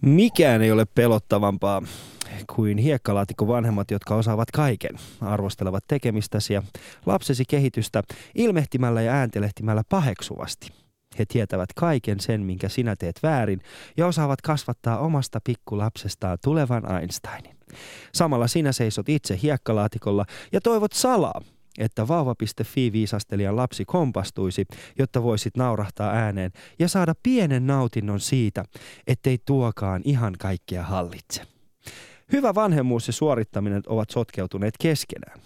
Mikään ei ole pelottavampaa kuin hiekkalaatikko vanhemmat, jotka osaavat kaiken, arvostelevat tekemistäsi ja lapsesi kehitystä ilmehtimällä ja ääntelehtimällä paheksuvasti. He tietävät kaiken sen, minkä sinä teet väärin, ja osaavat kasvattaa omasta pikkulapsestaan tulevan Einsteinin. Samalla sinä seisot itse hiekkalaatikolla ja toivot salaa, että vauva.fi viisastelijan lapsi kompastuisi, jotta voisit naurahtaa ääneen ja saada pienen nautinnon siitä, ettei tuokaan ihan kaikkea hallitse. Hyvä vanhemmuus ja suorittaminen ovat sotkeutuneet keskenään.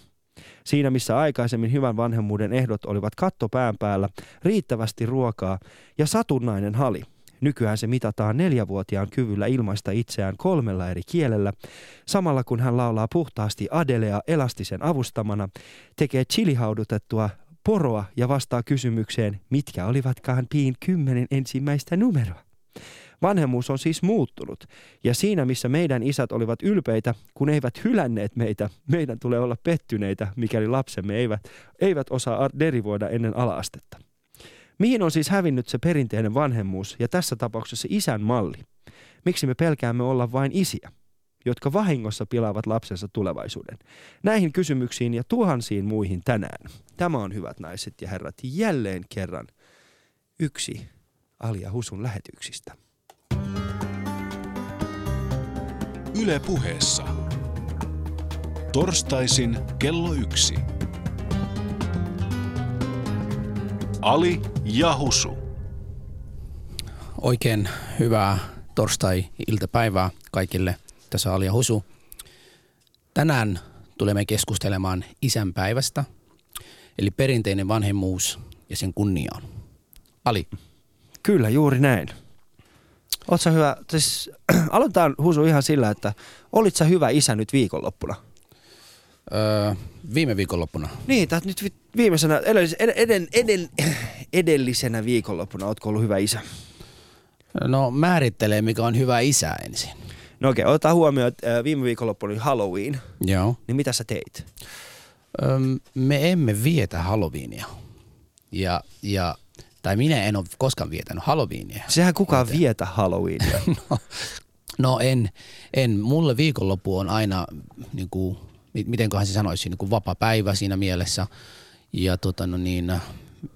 Siinä missä aikaisemmin hyvän vanhemmuuden ehdot olivat katto pään päällä, riittävästi ruokaa ja satunnainen hali, Nykyään se mitataan neljävuotiaan kyvyllä ilmaista itseään kolmella eri kielellä, samalla kun hän laulaa puhtaasti Adelea elastisen avustamana, tekee chilihaudutettua poroa ja vastaa kysymykseen, mitkä olivatkaan piin kymmenen ensimmäistä numeroa. Vanhemmuus on siis muuttunut, ja siinä missä meidän isät olivat ylpeitä, kun eivät hylänneet meitä, meidän tulee olla pettyneitä, mikäli lapsemme eivät, eivät osaa derivoida ennen alaastetta. Mihin on siis hävinnyt se perinteinen vanhemmuus ja tässä tapauksessa isän malli? Miksi me pelkäämme olla vain isiä, jotka vahingossa pilaavat lapsensa tulevaisuuden? Näihin kysymyksiin ja tuhansiin muihin tänään. Tämä on hyvät naiset ja herrat jälleen kerran yksi Alia Husun lähetyksistä. Yle puheessa. Torstaisin kello yksi. Ali ja Husu. Oikein hyvää torstai-iltapäivää kaikille. Tässä Ali ja Husu. Tänään tulemme keskustelemaan isänpäivästä, eli perinteinen vanhemmuus ja sen kunniaan. Ali. Kyllä, juuri näin. Oletko hyvä, siis aloitetaan Husu ihan sillä, että olit sä hyvä isä nyt viikonloppuna? Öö, viime viikonloppuna. Niin, tai nyt viimeisenä, edellis, eden, eden, edellisenä viikonloppuna, ootko ollut hyvä isä? No määrittelee, mikä on hyvä isä ensin. No okei, okay, otetaan huomioon, että viime viikonloppuna oli Halloween. Joo. Niin mitä sä teit? Öm, me emme vietä Halloweenia. Ja, ja, tai minä en ole koskaan vietänyt Halloweenia. Sehän kukaan Joten... vietä Halloweenia. no, no en, en. Mulle viikonloppu on aina niin kuin, mitenköhän se sanoisi, niin kuin vapaa päivä siinä mielessä. Ja tota, no niin,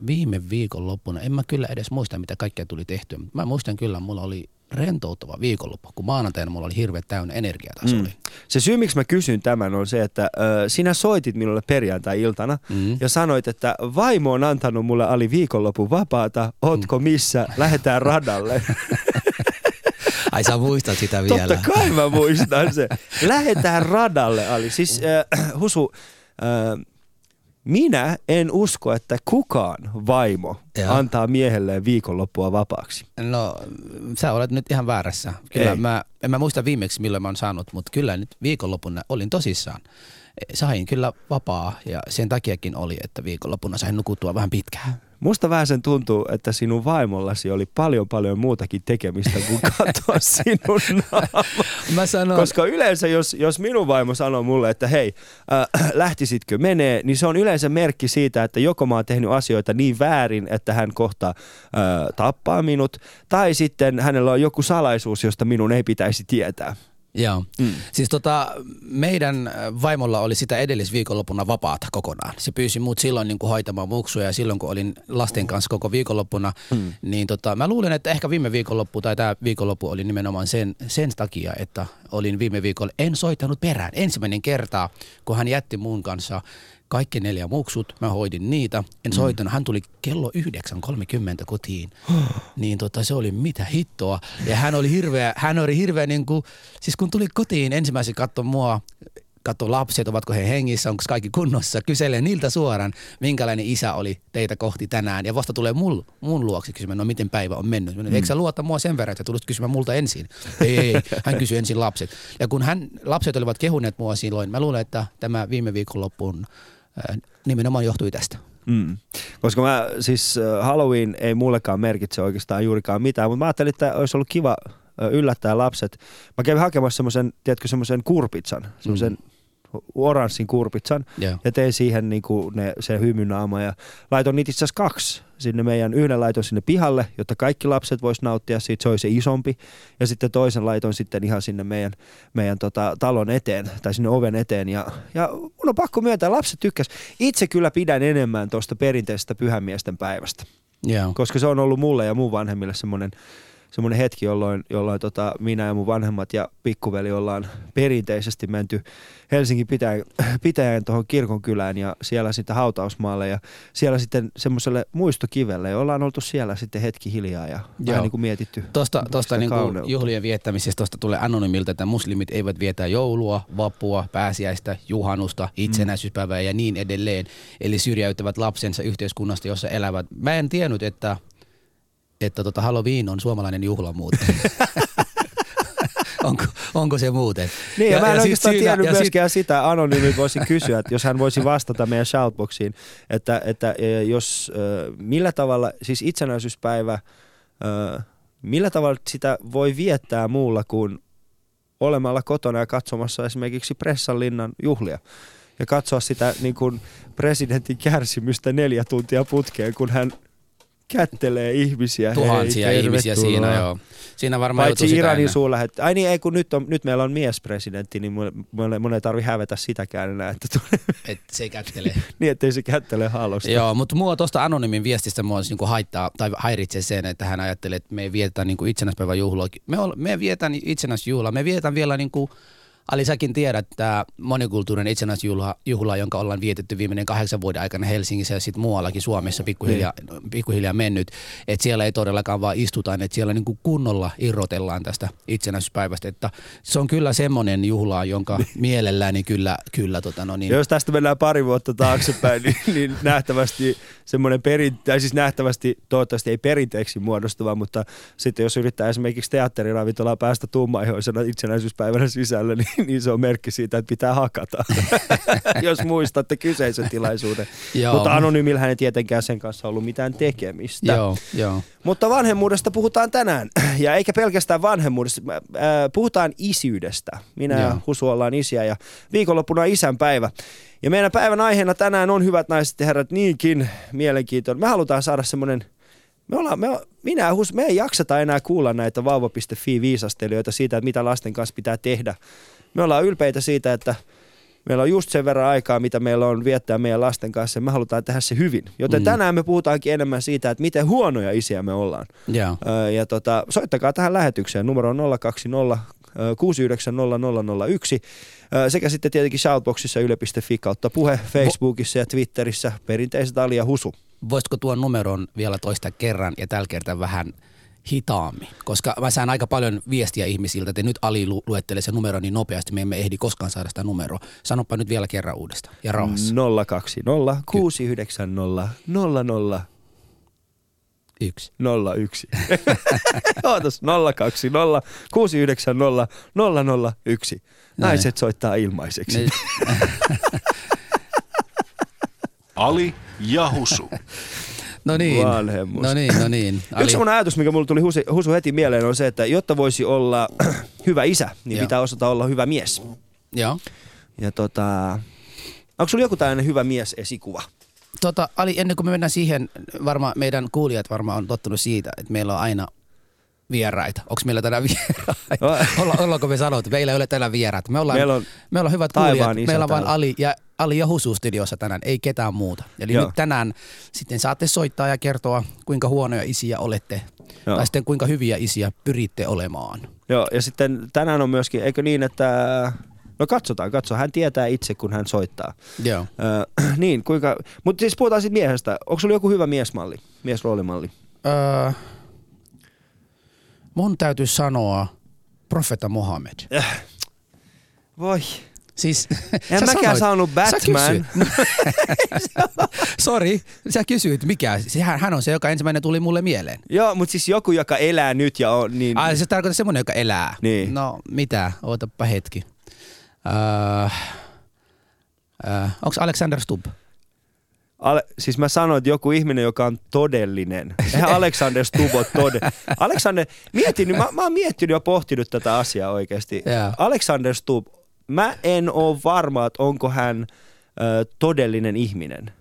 viime viikon loppuna, en mä kyllä edes muista, mitä kaikkea tuli tehtyä. Mä muistan kyllä, mulla oli rentouttava viikonloppu, kun maanantaina mulla oli hirveä täynnä energiaa taas mm. oli. Se syy, miksi mä kysyn tämän, on se, että ö, sinä soitit minulle perjantai-iltana mm. ja sanoit, että vaimo on antanut mulle ali viikonlopun vapaata, ootko mm. missä, lähdetään radalle. Ai sä muistat sitä vielä. Totta kai mä muistan se. Lähetään radalle, Ali. Siis äh, Husu, äh, minä en usko, että kukaan vaimo Joo. antaa miehelleen viikonloppua vapaaksi. No, sä olet nyt ihan väärässä. Kyllä Ei. mä, en mä muista viimeksi milloin mä oon saanut, mutta kyllä nyt viikonloppuna olin tosissaan. Sain kyllä vapaa ja sen takiakin oli, että viikonloppuna sain nukuttua vähän pitkään. Musta vähän sen tuntuu, että sinun vaimollasi oli paljon paljon muutakin tekemistä kuin katsoa sinun Mä sanon... Koska yleensä jos, jos minun vaimo sanoo mulle, että hei, äh, lähtisitkö menee, niin se on yleensä merkki siitä, että joko mä oon tehnyt asioita niin väärin, että hän kohta äh, tappaa minut, tai sitten hänellä on joku salaisuus, josta minun ei pitäisi tietää. Joo. Mm. Siis tota, meidän vaimolla oli sitä edellisviikonloppuna vapaata kokonaan. Se pyysi muut silloin niin kuin hoitamaan muksuja ja silloin kun olin lasten kanssa koko viikonloppuna, mm. niin tota, mä luulen, että ehkä viime viikonloppu tai tämä viikonloppu oli nimenomaan sen, sen takia, että olin viime viikolla, en soittanut perään. Ensimmäinen kerta, kun hän jätti mun kanssa kaikki neljä muksut, mä hoidin niitä, en mm. soittanut, hän tuli kello 9.30 kotiin, niin tota, se oli mitä hittoa. Ja hän oli hirveä, hän oli hirveä niin kuin, siis kun tuli kotiin ensimmäisen katto mua, katso lapset, ovatko he hengissä, onko kaikki kunnossa, kyselee niiltä suoraan, minkälainen isä oli teitä kohti tänään. Ja vasta tulee mul, mun luokse kysymään, no miten päivä on mennyt. Mm. Eikö sä luota mua sen verran, että tulit kysymään multa ensin? ei, ei, hän kysyi ensin lapset. Ja kun hän, lapset olivat kehuneet mua silloin, mä luulen, että tämä viime viikonloppuun nimenomaan johtui tästä. Mm. Koska mä, siis Halloween ei mullekaan merkitse oikeastaan juurikaan mitään, mutta mä ajattelin, että olisi ollut kiva yllättää lapset. Mä kävin hakemassa semmoisen, tiedätkö, semmoisen kurpitsan, semmoisen mm. oranssin kurpitsan Joo. ja tein siihen niin kuin ne, se hymynaama ja laitoin niitä itse asiassa kaksi sinne meidän, yhden laitoin sinne pihalle, jotta kaikki lapset vois nauttia siitä, se oli se isompi ja sitten toisen laitoin sitten ihan sinne meidän, meidän tota, talon eteen tai sinne oven eteen ja, ja mun on pakko myöntää, lapset tykkäs. Itse kyllä pidän enemmän tuosta perinteisestä pyhämiesten päivästä Joo. koska se on ollut mulle ja mun vanhemmille semmoinen semmoinen hetki, jolloin, jolloin tota, minä ja mun vanhemmat ja pikkuveli ollaan perinteisesti menty Helsingin pitäjän, pitäjän tuohon kirkon kylään ja siellä sitten hautausmaalle ja siellä sitten semmoiselle muistokivelle ja ollaan oltu siellä sitten hetki hiljaa ja vähän niin kuin mietitty Tuosta, tuosta niin kauneutta. juhlien viettämisestä tuosta tulee anonymilta, että muslimit eivät vietä joulua, vappua, pääsiäistä, juhannusta, itsenäisyyspäivää ja niin edelleen. Eli syrjäyttävät lapsensa yhteiskunnasta, jossa elävät. Mä en tiennyt, että, että tota Halloween on suomalainen juhla muuten. onko, onko se muuten? Niin, ja, ja mä en sit oikeastaan siinä- tiennyt ja sit- myöskään sitä, anonyymi voisi kysyä, että jos hän voisi vastata meidän shoutboxiin, että, että e, jos, ö, millä tavalla, siis itsenäisyyspäivä, ö, millä tavalla sitä voi viettää muulla kuin olemalla kotona ja katsomassa esimerkiksi Pressanlinnan juhlia ja katsoa sitä niin kuin presidentin kärsimystä neljä tuntia putkeen, kun hän kättelee ihmisiä. Tuhansia Hei, ihmisiä siinä, joo. Siinä varmaan Paitsi Iranin suurlähet. Ai niin, ei kun nyt, on, nyt meillä on miespresidentti, niin mun, mun, ei tarvi hävetä sitäkään enää, että tulee, Et se ei kättele. niin ettei se kättele halosta. Joo, mutta mua tuosta anonymin viestistä mua niinku haittaa tai häiritsee sen, että hän ajattelee, että me ei vietetä niinku itsenäispäivän juhlaa. Me, ol, me vietän itsenäisjuhlaa, me vietän vielä niinku Ali, säkin tiedät, että monikulttuurinen itsenäisjuhla, juhla, jonka ollaan vietetty viimeinen kahdeksan vuoden aikana Helsingissä ja sitten muuallakin Suomessa pikkuhiljaa, pikkuhiljaa mennyt, että siellä ei todellakaan vaan istuta, että siellä niinku kunnolla irrotellaan tästä itsenäisyyspäivästä, että se on kyllä semmoinen juhla, jonka mielelläni kyllä, kyllä tota no niin, jos tästä mennään pari vuotta taaksepäin, niin, niin nähtävästi semmoinen perin, tai siis nähtävästi toivottavasti ei perinteeksi muodostuva, mutta sitten jos yrittää esimerkiksi teatteriravintolaa päästä tummaihoisena itsenäisyyspäivänä sisällä, niin, niin se on merkki siitä, että pitää hakata, jos muistatte kyseisen tilaisuuden. Joo. Mutta anonyymillähän ei tietenkään sen kanssa ollut mitään tekemistä. Joo, joo. Mutta vanhemmuudesta puhutaan tänään, ja eikä pelkästään vanhemmuudesta, äh, puhutaan isyydestä. Minä ja Joo. Husu ollaan isiä ja viikonloppuna on isänpäivä. Ja meidän päivän aiheena tänään on, hyvät naiset ja herrat, niinkin mielenkiintoinen. Me halutaan saada semmoinen, me ollaan, me, minä ja Husu, me ei jakseta enää kuulla näitä vauva.fi viisastelijoita siitä, että mitä lasten kanssa pitää tehdä. Me ollaan ylpeitä siitä, että Meillä on just sen verran aikaa, mitä meillä on viettää meidän lasten kanssa ja me halutaan tehdä se hyvin. Joten Mm. tänään me puhutaankin enemmän siitä, että miten huonoja isiä me ollaan. Öö, Ja tota, soittakaa tähän lähetykseen. Numero on 020 ö, 69001 Öö, sekä sitten tietenkin shoutboxissa yle.fi kautta puhe, Facebookissa ja Twitterissä perinteiset Ali ja Husu. Voisitko tuon numeron vielä toista kerran ja tällä kertaa vähän hitaammin? Koska mä saan aika paljon viestiä ihmisiltä, että nyt Ali lu- luettelee se numero niin nopeasti, me emme ehdi koskaan saada sitä numeroa. Sanopa nyt vielä kerran uudestaan ja rauhassa. 020 690 00 Yksi. 01. Ootas, 020 690 001. Naiset soittaa ilmaiseksi. Ne, Ali ja Husu. no niin, Vanhemmuus. no niin, no niin. Yksi semmoinen ajatus, mikä mulle tuli husu, husu heti mieleen, on se, että jotta voisi olla hyvä isä, niin Joo. pitää osata olla hyvä mies. Joo. Ja tota, onko sulla joku tällainen hyvä mies esikuva? Tota, Ali, ennen kuin me mennään siihen, varmaan meidän kuulijat varmaan on tottunut siitä, että meillä on aina vieraita. Onko meillä tänään vieraita? Olla, ollaanko me sanottu? Meillä ei ole tänään vieraita. Me ollaan, Meillä on meillä on hyvät kuulijat. Meillä on vain. Ali ja, Ali ja Husu studiossa tänään, ei ketään muuta. Eli Joo. nyt tänään sitten saatte soittaa ja kertoa, kuinka huonoja isiä olette. Joo. Tai sitten kuinka hyviä isiä pyritte olemaan. Joo, ja sitten tänään on myöskin, eikö niin, että... No katsotaan, katso. Hän tietää itse, kun hän soittaa. Joo. Öö, niin, kuinka... Mutta siis puhutaan sitten miehestä. Onko sulla joku hyvä miesmalli, miesroolimalli? Öö, mun täytyy sanoa Profeta Mohammed. Voi. Siis, En mäkään sanoit- saanut Batman. kysyit. Sori, sä kysyit mikä. Sehän, hän on se, joka ensimmäinen tuli mulle mieleen. Joo, mutta siis joku, joka elää nyt ja on niin... Ai se tarkoittaa semmoinen, joka elää. Niin. No mitä, ootapa hetki. Öö, öö, Onko Alexander Stubb? Ale, siis mä sanoin, että joku ihminen, joka on todellinen. Eihän Alexander Stubb ole todellinen. Alexander, mietin, mä, mä oon miettinyt ja pohtinut tätä asiaa oikeasti. Joo. Alexander Stubb, mä en ole varma, että onko hän ö, todellinen ihminen.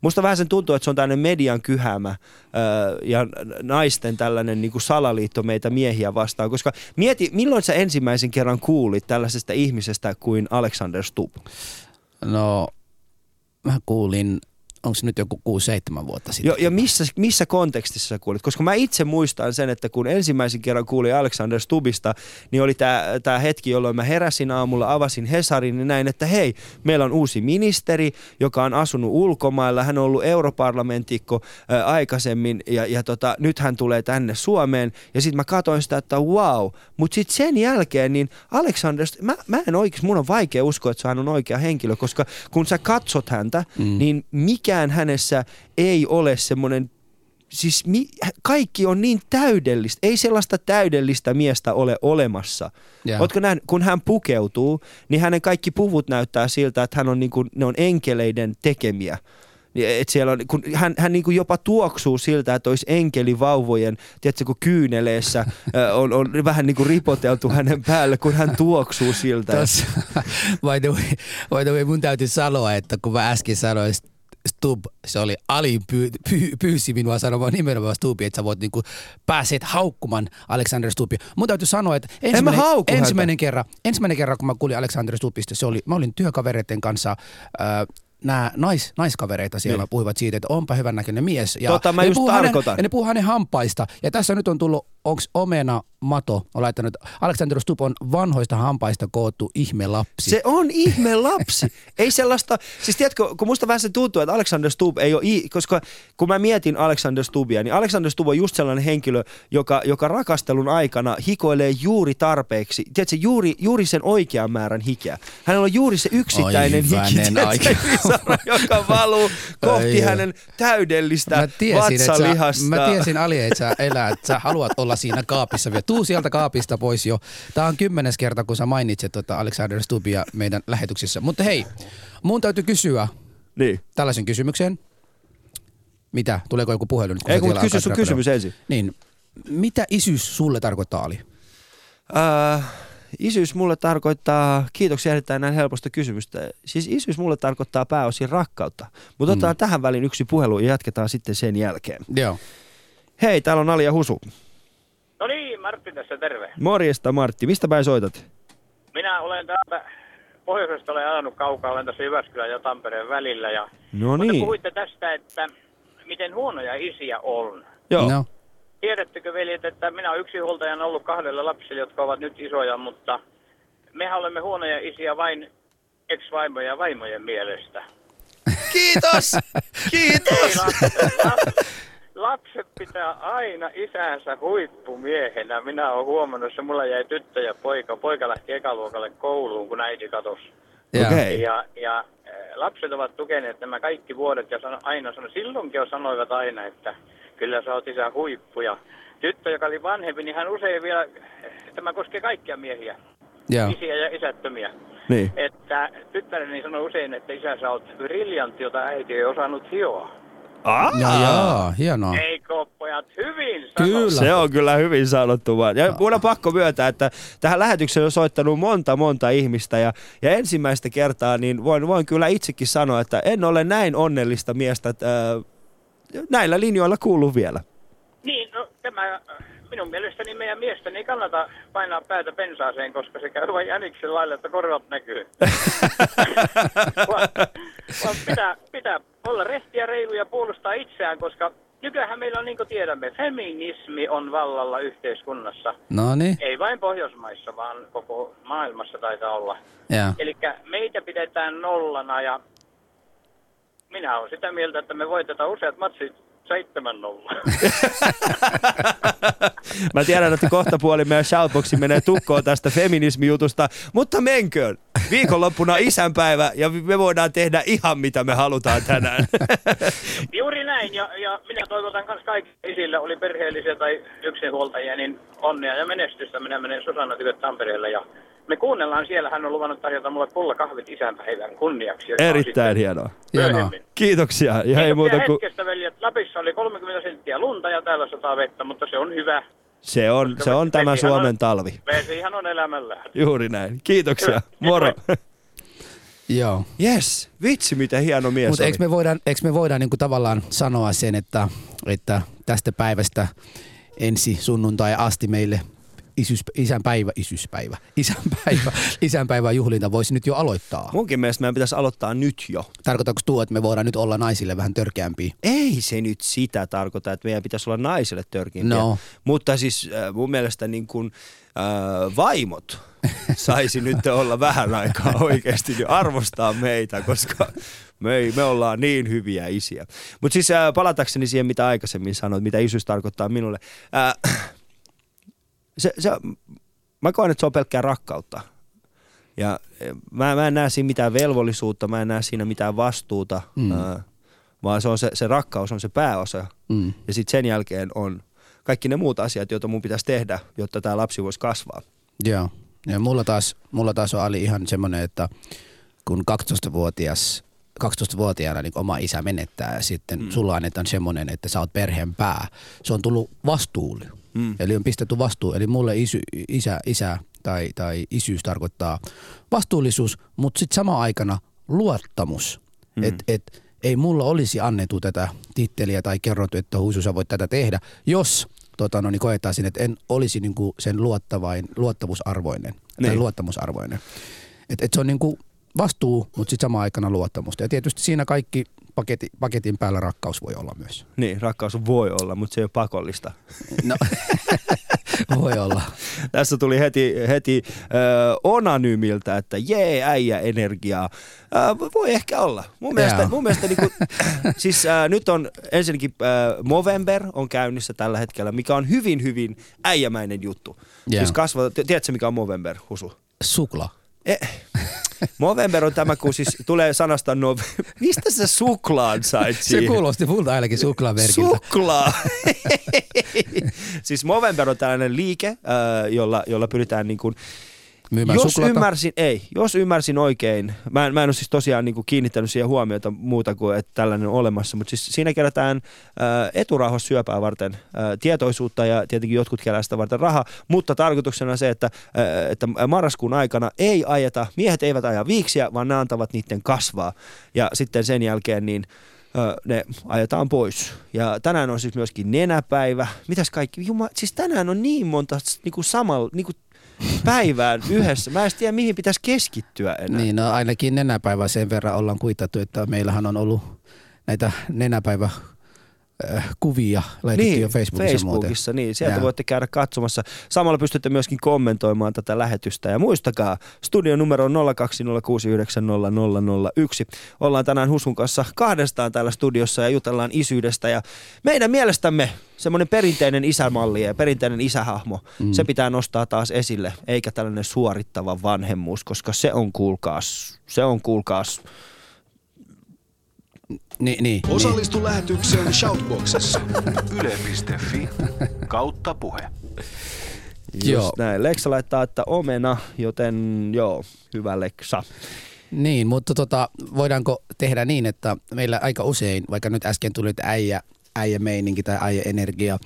Musta vähän sen tuntuu, että se on tämmöinen median kyhämä ö, ja naisten tällainen niin kuin salaliitto meitä miehiä vastaan. Koska mieti, milloin sä ensimmäisen kerran kuulit tällaisesta ihmisestä kuin Alexander Stubb? No, mä kuulin onko se nyt joku 6-7 vuotta sitten. Jo, ja missä, missä kontekstissa sä kuulit? Koska mä itse muistan sen, että kun ensimmäisen kerran kuulin Alexander Stubista, niin oli tämä hetki, jolloin mä heräsin aamulla, avasin Hesarin ja näin, että hei, meillä on uusi ministeri, joka on asunut ulkomailla, hän on ollut europarlamentikko ää, aikaisemmin ja, ja tota, nyt hän tulee tänne Suomeen ja sitten mä katsoin sitä, että wow, mutta sitten sen jälkeen niin Alexander, mä, mä en oikein, mun on vaikea uskoa, että hän on oikea henkilö, koska kun sä katsot häntä, mm. niin mikä mikään hänessä ei ole semmoinen siis mi, kaikki on niin täydellistä. Ei sellaista täydellistä miestä ole olemassa. Yeah. Ootko näin, kun hän pukeutuu, niin hänen kaikki puvut näyttää siltä, että hän on niin kuin, ne on enkeleiden tekemiä. Et siellä on, kun hän, hän niin kuin jopa tuoksuu siltä, että olisi enkelivauvojen, tiedätkö, kun kyyneleessä on, on vähän niin kuin ripoteltu hänen päälle, kun hän tuoksuu siltä. Tossa, by, the way, by the way, mun täytyy sanoa, että kun mä äsken sanoin, Stub, se oli Ali py, py, pyysi minua sanomaan nimenomaan Stubi, että sä voit niinku pääset haukkumaan Alexander Stubia. Mun täytyy sanoa, että ensimmäinen, ensimmäinen, kerran, ensimmäinen kerran, kun mä kuulin Alexander Stubista, se oli, mä olin työkavereiden kanssa äh, nämä nais, naiskavereita siellä niin. puhuivat siitä, että onpa hyvän näköinen mies. Ja tota, mä just tarkoitan. Hänen, ja ne puhuu hänen hampaista. Ja tässä nyt on tullut, onko Omena Mato on laittanut, Alexander Stup on vanhoista hampaista koottu ihmelapsi. Se on ihmelapsi. ei sellaista, siis tiedätkö, kun musta vähän se tuntuu, että Alexander Stubb ei ole, koska kun mä mietin Alexander Stubbia, niin Alexander Stubb on just sellainen henkilö, joka, joka rakastelun aikana hikoilee juuri tarpeeksi, tiedätkö, juuri, juuri sen oikean määrän hikeä. Hänellä on juuri se yksittäinen hiki, joka valuu kohti Ai hänen täydellistä mä tiesin, vatsalihasta. Sä, mä tiesin Ali, että sä elät, että sä haluat olla siinä kaapissa vielä tuu sieltä kaapista pois jo. Tämä on kymmenes kerta, kun sä mainitset tuota Alexander Stubia meidän lähetyksissä. Mutta hei, mun täytyy kysyä niin. tällaisen kysymyksen. Mitä? Tuleeko joku puhelu nyt? Kun Ei, kun kysy sun kysymys ensin. Niin. Mitä isyys sulle tarkoittaa, Ali? Uh, isyys mulle tarkoittaa, kiitoksia erittäin näin helposta kysymystä. Siis isyys mulle tarkoittaa pääosin rakkautta. Mutta mm. otetaan tähän väliin yksi puhelu ja jatketaan sitten sen jälkeen. Joo. Hei, täällä on Alia Husu. Martti tässä, terve. Morjesta Martti, mistä päin soitat? Minä olen täältä pohjoisesta olen ajanut kaukaa, olen tässä Jyväskylän ja Tampereen välillä. Ja no niin. puhuitte tästä, että miten huonoja isiä on. Joo. No. Tiedättekö veljet, että minä olen yksinhuoltajan ollut kahdella lapsella, jotka ovat nyt isoja, mutta mehän olemme huonoja isiä vain ex-vaimojen ja vaimojen mielestä. Kiitos! Kiitos! lapset pitää aina isänsä huippumiehenä. Minä olen huomannut, että mulla jäi tyttö ja poika. Poika lähti ekaluokalle kouluun, kun äiti katosi. Okay. Ja, ja äh, lapset ovat tukeneet nämä kaikki vuodet ja sano, aina sano, silloinkin jo sanoivat aina, että kyllä sä oot isä huippu. Ja tyttö, joka oli vanhempi, niin hän usein vielä, tämä koskee kaikkia miehiä, yeah. isiä ja isättömiä. Niin. Että tyttäreni sanoi usein, että isä sä oot briljantti, jota äiti ei osannut hioa. Ah. Ja, ja, hienoa. Eikö pojat hyvin sanottu? Kyllä. Se on kyllä hyvin sanottu vaan. Ja mun on pakko myöntää, että tähän lähetykseen on soittanut monta monta ihmistä ja, ja ensimmäistä kertaa niin voin, voin kyllä itsekin sanoa, että en ole näin onnellista miestä, että äh, näillä linjoilla kuuluu vielä. Niin, no tämä minun mielestäni meidän miesten ei kannata painaa päätä pensaaseen, koska se käy vain jäniksen lailla, että korvat näkyy. vaan, vaan pitää, pitää olla rehtiä, reilu ja puolustaa itseään, koska nykyään meillä on, niin kuin tiedämme, feminismi on vallalla yhteiskunnassa. No niin. Ei vain Pohjoismaissa, vaan koko maailmassa taitaa olla. Eli meitä pidetään nollana ja minä olen sitä mieltä, että me voitetaan useat matsit 7-0. Mä tiedän, että kohta puoli meidän shoutboxi menee tukkoon tästä feminismijutusta, mutta menköön. Viikonloppuna isänpäivä ja me voidaan tehdä ihan mitä me halutaan tänään. Juuri näin ja, ja minä toivotan myös kaikille isille, oli perheellisiä tai yksinhuoltajia, niin onnea ja menestystä. Minä menen Susanna Tyköt Tampereelle ja me kuunnellaan siellä. Hän on luvannut tarjota mulle pullakahvit isänpäivän kunniaksi. Erittäin hienoa. hienoa. Kiitoksia. Ja Kiitoksia ei muuta kuin... hetkestä, veljet. Lapissa oli 30 senttiä lunta ja täällä sataa vettä, mutta se on hyvä. Se on, Koska se on tämä vesihan Suomen on- talvi. Vesihan on elämänlähde. Juuri näin. Kiitoksia. Moro. Joo. Yes, vitsi mitä hieno mies Mutta eikö me voida, eikö me voida niinku tavallaan sanoa sen, että, että tästä päivästä ensi sunnuntai asti meille isyys, isänpäivä, isyyspäivä, isänpäivä, isänpäivä juhlinta voisi nyt jo aloittaa. Munkin mielestä meidän pitäisi aloittaa nyt jo. Tarkoittaako tuo, että me voidaan nyt olla naisille vähän törkeämpiä? Ei se nyt sitä tarkoita, että meidän pitäisi olla naisille törkeimpiä. No. Mutta siis äh, mun mielestä niin kuin, äh, vaimot saisi nyt olla vähän aikaa oikeasti niin arvostaa meitä, koska me, ei, me ollaan niin hyviä isiä. Mutta siis äh, palatakseni siihen, mitä aikaisemmin sanoit, mitä isyys tarkoittaa minulle. Äh, se, se, mä koen, että se on pelkkää rakkautta. Ja eh, mä, mä en näe siinä mitään velvollisuutta, mä en näe siinä mitään vastuuta, Mm. äh, vaan se, on se, se rakkaus on se pääosa. Mm. Ja sitten sen jälkeen on kaikki ne muut asiat, joita mun pitäisi tehdä, jotta tämä lapsi voisi kasvaa. Joo. Ja mulla taas, mulla taas on Ali ihan semmoinen, että kun 12-vuotias 12-vuotiaana niin oma isä menettää ja sitten mm. sulla annetaan semmoinen, että sä oot perheen pää. Se on tullut vastuulle. Mm. Eli on pistetty vastuu. Eli mulle isy, isä, isä tai, tai isyys tarkoittaa vastuullisuus, mutta sitten sama aikana luottamus. Mm. Että et, ei mulla olisi annettu tätä titteliä tai kerrottu, että Huisu sä voit tätä tehdä, jos tota, no, niin koetaan sinne, että en olisi niinku sen luottavain, luottamusarvoinen niin. tai Niin. luottamusarvoinen. Et, et se on niinku vastuu, mutta sitten samaan aikana luottamusta. Ja tietysti siinä kaikki paketti, paketin päällä rakkaus voi olla myös. Niin, rakkaus voi olla, mutta se ei ole pakollista. No, voi olla. Tässä tuli heti, heti äh, Onanymiltä, että jee, äijä energiaa. Äh, voi ehkä olla. Mun mielestä, mun mielestä niinku, siis äh, nyt on ensinnäkin äh, Movember on käynnissä tällä hetkellä, mikä on hyvin, hyvin äijämäinen juttu. Joo. Siis kasva, tiedätkö mikä on Movember, Husu? Sukla. Eh, Movember on tämä, kun siis tulee sanasta no... Mistä sä suklaan sait Se siihen? kuulosti multa ainakin suklaamerkiltä. Suklaa! siis Movember on tällainen liike, äh, jolla, jolla pyritään niin kuin, Myymään jos suklaata. ymmärsin, ei, jos ymmärsin oikein, mä en, mä en ole siis tosiaan niin kuin kiinnittänyt siihen huomiota muuta kuin, että tällainen on olemassa, mutta siis siinä kerätään äh, eturauhassyöpää varten äh, tietoisuutta ja tietenkin jotkut kerää sitä varten rahaa, mutta tarkoituksena on se, että, äh, että marraskuun aikana ei ajeta, miehet eivät aja viiksiä, vaan ne antavat niiden kasvaa ja sitten sen jälkeen niin ö, ne ajetaan pois. Ja tänään on siis myöskin nenäpäivä. Mitäs kaikki? Juma, siis tänään on niin monta niinku samalla, niinku päivään yhdessä. Mä en tiedä, mihin pitäisi keskittyä enää. Niin, no ainakin nenäpäivä sen verran ollaan kuitattu, että meillähän on ollut näitä nenäpäivä äh, kuvia laitettu Niin, jo Facebookissa, Facebookissa niin. Sieltä Joo. voitte käydä katsomassa. Samalla pystytte myöskin kommentoimaan tätä lähetystä. Ja muistakaa, studion numero on 020690001. Ollaan tänään Husun kanssa kahdestaan täällä studiossa ja jutellaan isyydestä. Ja meidän mielestämme semmoinen perinteinen isämalli ja perinteinen isähahmo, mm. se pitää nostaa taas esille, eikä tällainen suorittava vanhemmuus, koska se on kuulkaas, se on kuulkaas Niin, niin, niin. Osallistu lähetykseen Shoutboxissa. Yle.fi kautta puhe. Just Joo. näin. Leksa laittaa, että omena, joten joo, hyvä Leksa. Niin, mutta tota, voidaanko tehdä niin, että meillä aika usein, vaikka nyt äsken tuli että äijä, äijä meininki tai äijä energia,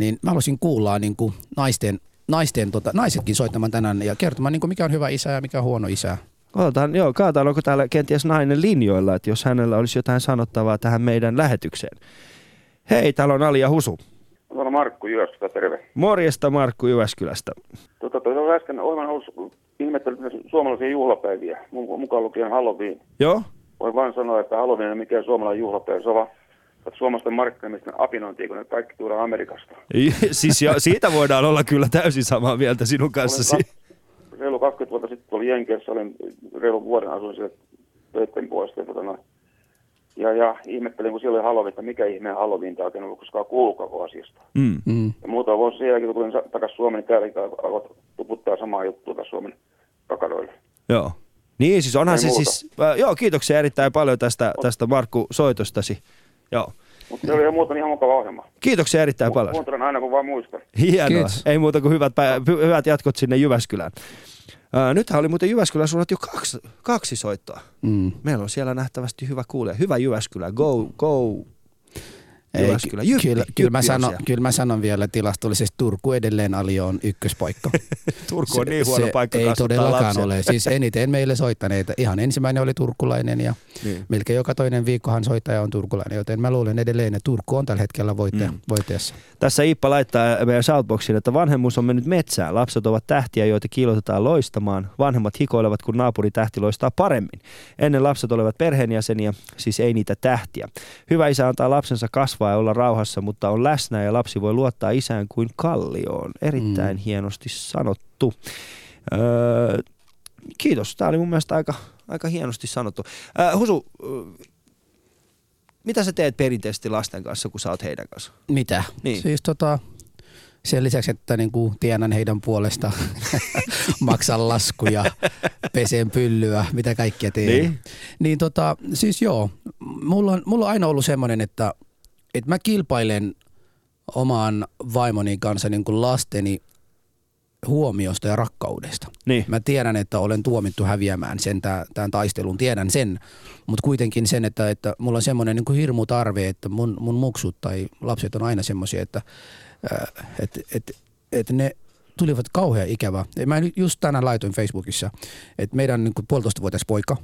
niin mä haluaisin kuulla niin kuin naisten, naisten tota, naisetkin soittamaan tänään ja kertomaan, niin kuin mikä on hyvä isä ja mikä on huono isä. Katsotaan, joo, katsotaan, onko täällä kenties nainen linjoilla, että jos hänellä olisi jotain sanottavaa tähän meidän lähetykseen. Hei, täällä on Ali ja Husu. Täällä on Markku Jyväskylä, terve. Morjesta Markku Jyväskylästä. Tota, toi äsken Oivan ollut ihmettelyt näitä suomalaisia juhlapäiviä, mu- mukaan lukien Halloween. Joo? Voin vain sanoa, että Halloween ei ole mikään suomalainen juhlapäivä, se on vaan suomalaisten markkinoimisten apinointia, kun ne kaikki tuodaan Amerikasta. siis jo, siitä voidaan olla kyllä täysin samaa mieltä sinun kanssasi. kak- reilu 20 vuotta sitten oli Jenkeissä, olin reilu vuoden asuin siellä töiden puolesta. Ja, tota, ja, ja ihmettelin, kun siellä oli Halloween, että mikä ihmeen Halloween tämä oikein on, koska kuulukaan koko asiasta. Mm. Mm. Ja muutama vuosi sen jälkeen, kun tulin takaisin Suomeen, niin täälläkin alkoivat tuputtaa samaa juttua tässä Suomen kakaroille. Joo. Niin, siis onhan Ei se muuta. siis... Äh, joo, kiitoksia erittäin paljon tästä, tästä Markku soitostasi. Joo. Mutta se oli ihan muuten ihan mukava ohjelma. Kiitoksia erittäin paljon. Kuuntelen aina, kun vaan muistan. Hienoa. Kiitos. Ei muuta kuin hyvät, pä- hyvät jatkot sinne Jyväskylään. Ää, nythän oli muuten Jyväskylän suunnat jo kaksi, kaksi soittoa. Mm. Meillä on siellä nähtävästi hyvä kuulija. Hyvä Jyväskylä. Go, go. Jyväskylä. Jyppi, kyllä, kyllä, mä Jyppi on sanon, kyllä mä sanon vielä tilastollisesti, Turku edelleen Ali on ykköspaikka. Turku on niin huono se paikka Ei todellakaan lapsia. ole. Siis eniten meille soittaneita. Ihan ensimmäinen oli turkulainen ja Niin. melkein joka toinen viikkohan soittaja on turkulainen, joten mä luulen edelleen, että Turku on tällä hetkellä voittaja, mm. voittajassa. Tässä Iippa laittaa meidän shoutboxiin, että vanhemmuus on mennyt metsään. Lapset ovat tähtiä, joita kiilotetaan loistamaan. Vanhemmat hikoilevat, kun naapuri tähti loistaa paremmin. Ennen lapset olivat perheenjäseniä, siis ei niitä tähtiä. Hyvä isä antaa lapsensa kasvaa ja olla rauhassa, mutta on läsnä ja lapsi voi luottaa isään kuin kallioon. Erittäin mm. hienosti sanottu. Öö, kiitos. Tämä oli mun mielestä aika, aika hienosti sanottu. Öö, Husu, öö, mitä sä teet perinteisesti lasten kanssa, kun sä oot heidän kanssa? Mitä? Niin. Siis tota, sen lisäksi, että niin kuin tienan heidän puolesta, maksan laskuja, pesen pyllyä, mitä kaikkia teen. Niin. niin tota, siis joo, mulla on, mulla on aina ollut semmoinen, että, että mä kilpailen oman vaimoni kanssa niin kuin lasteni huomiosta ja rakkaudesta. Niin. Mä tiedän, että olen tuomittu häviämään sen tämän taistelun, tiedän sen, mutta kuitenkin sen, että, että mulla on semmoinen niin kuin hirmu tarve, että mun, mun muksut tai lapset on aina semmoisia, että äh, et, et, et ne tulivat kauhean ikävä. Mä just tänään laitoin Facebookissa, että meidän niin kuin puolitoista vuotias poika,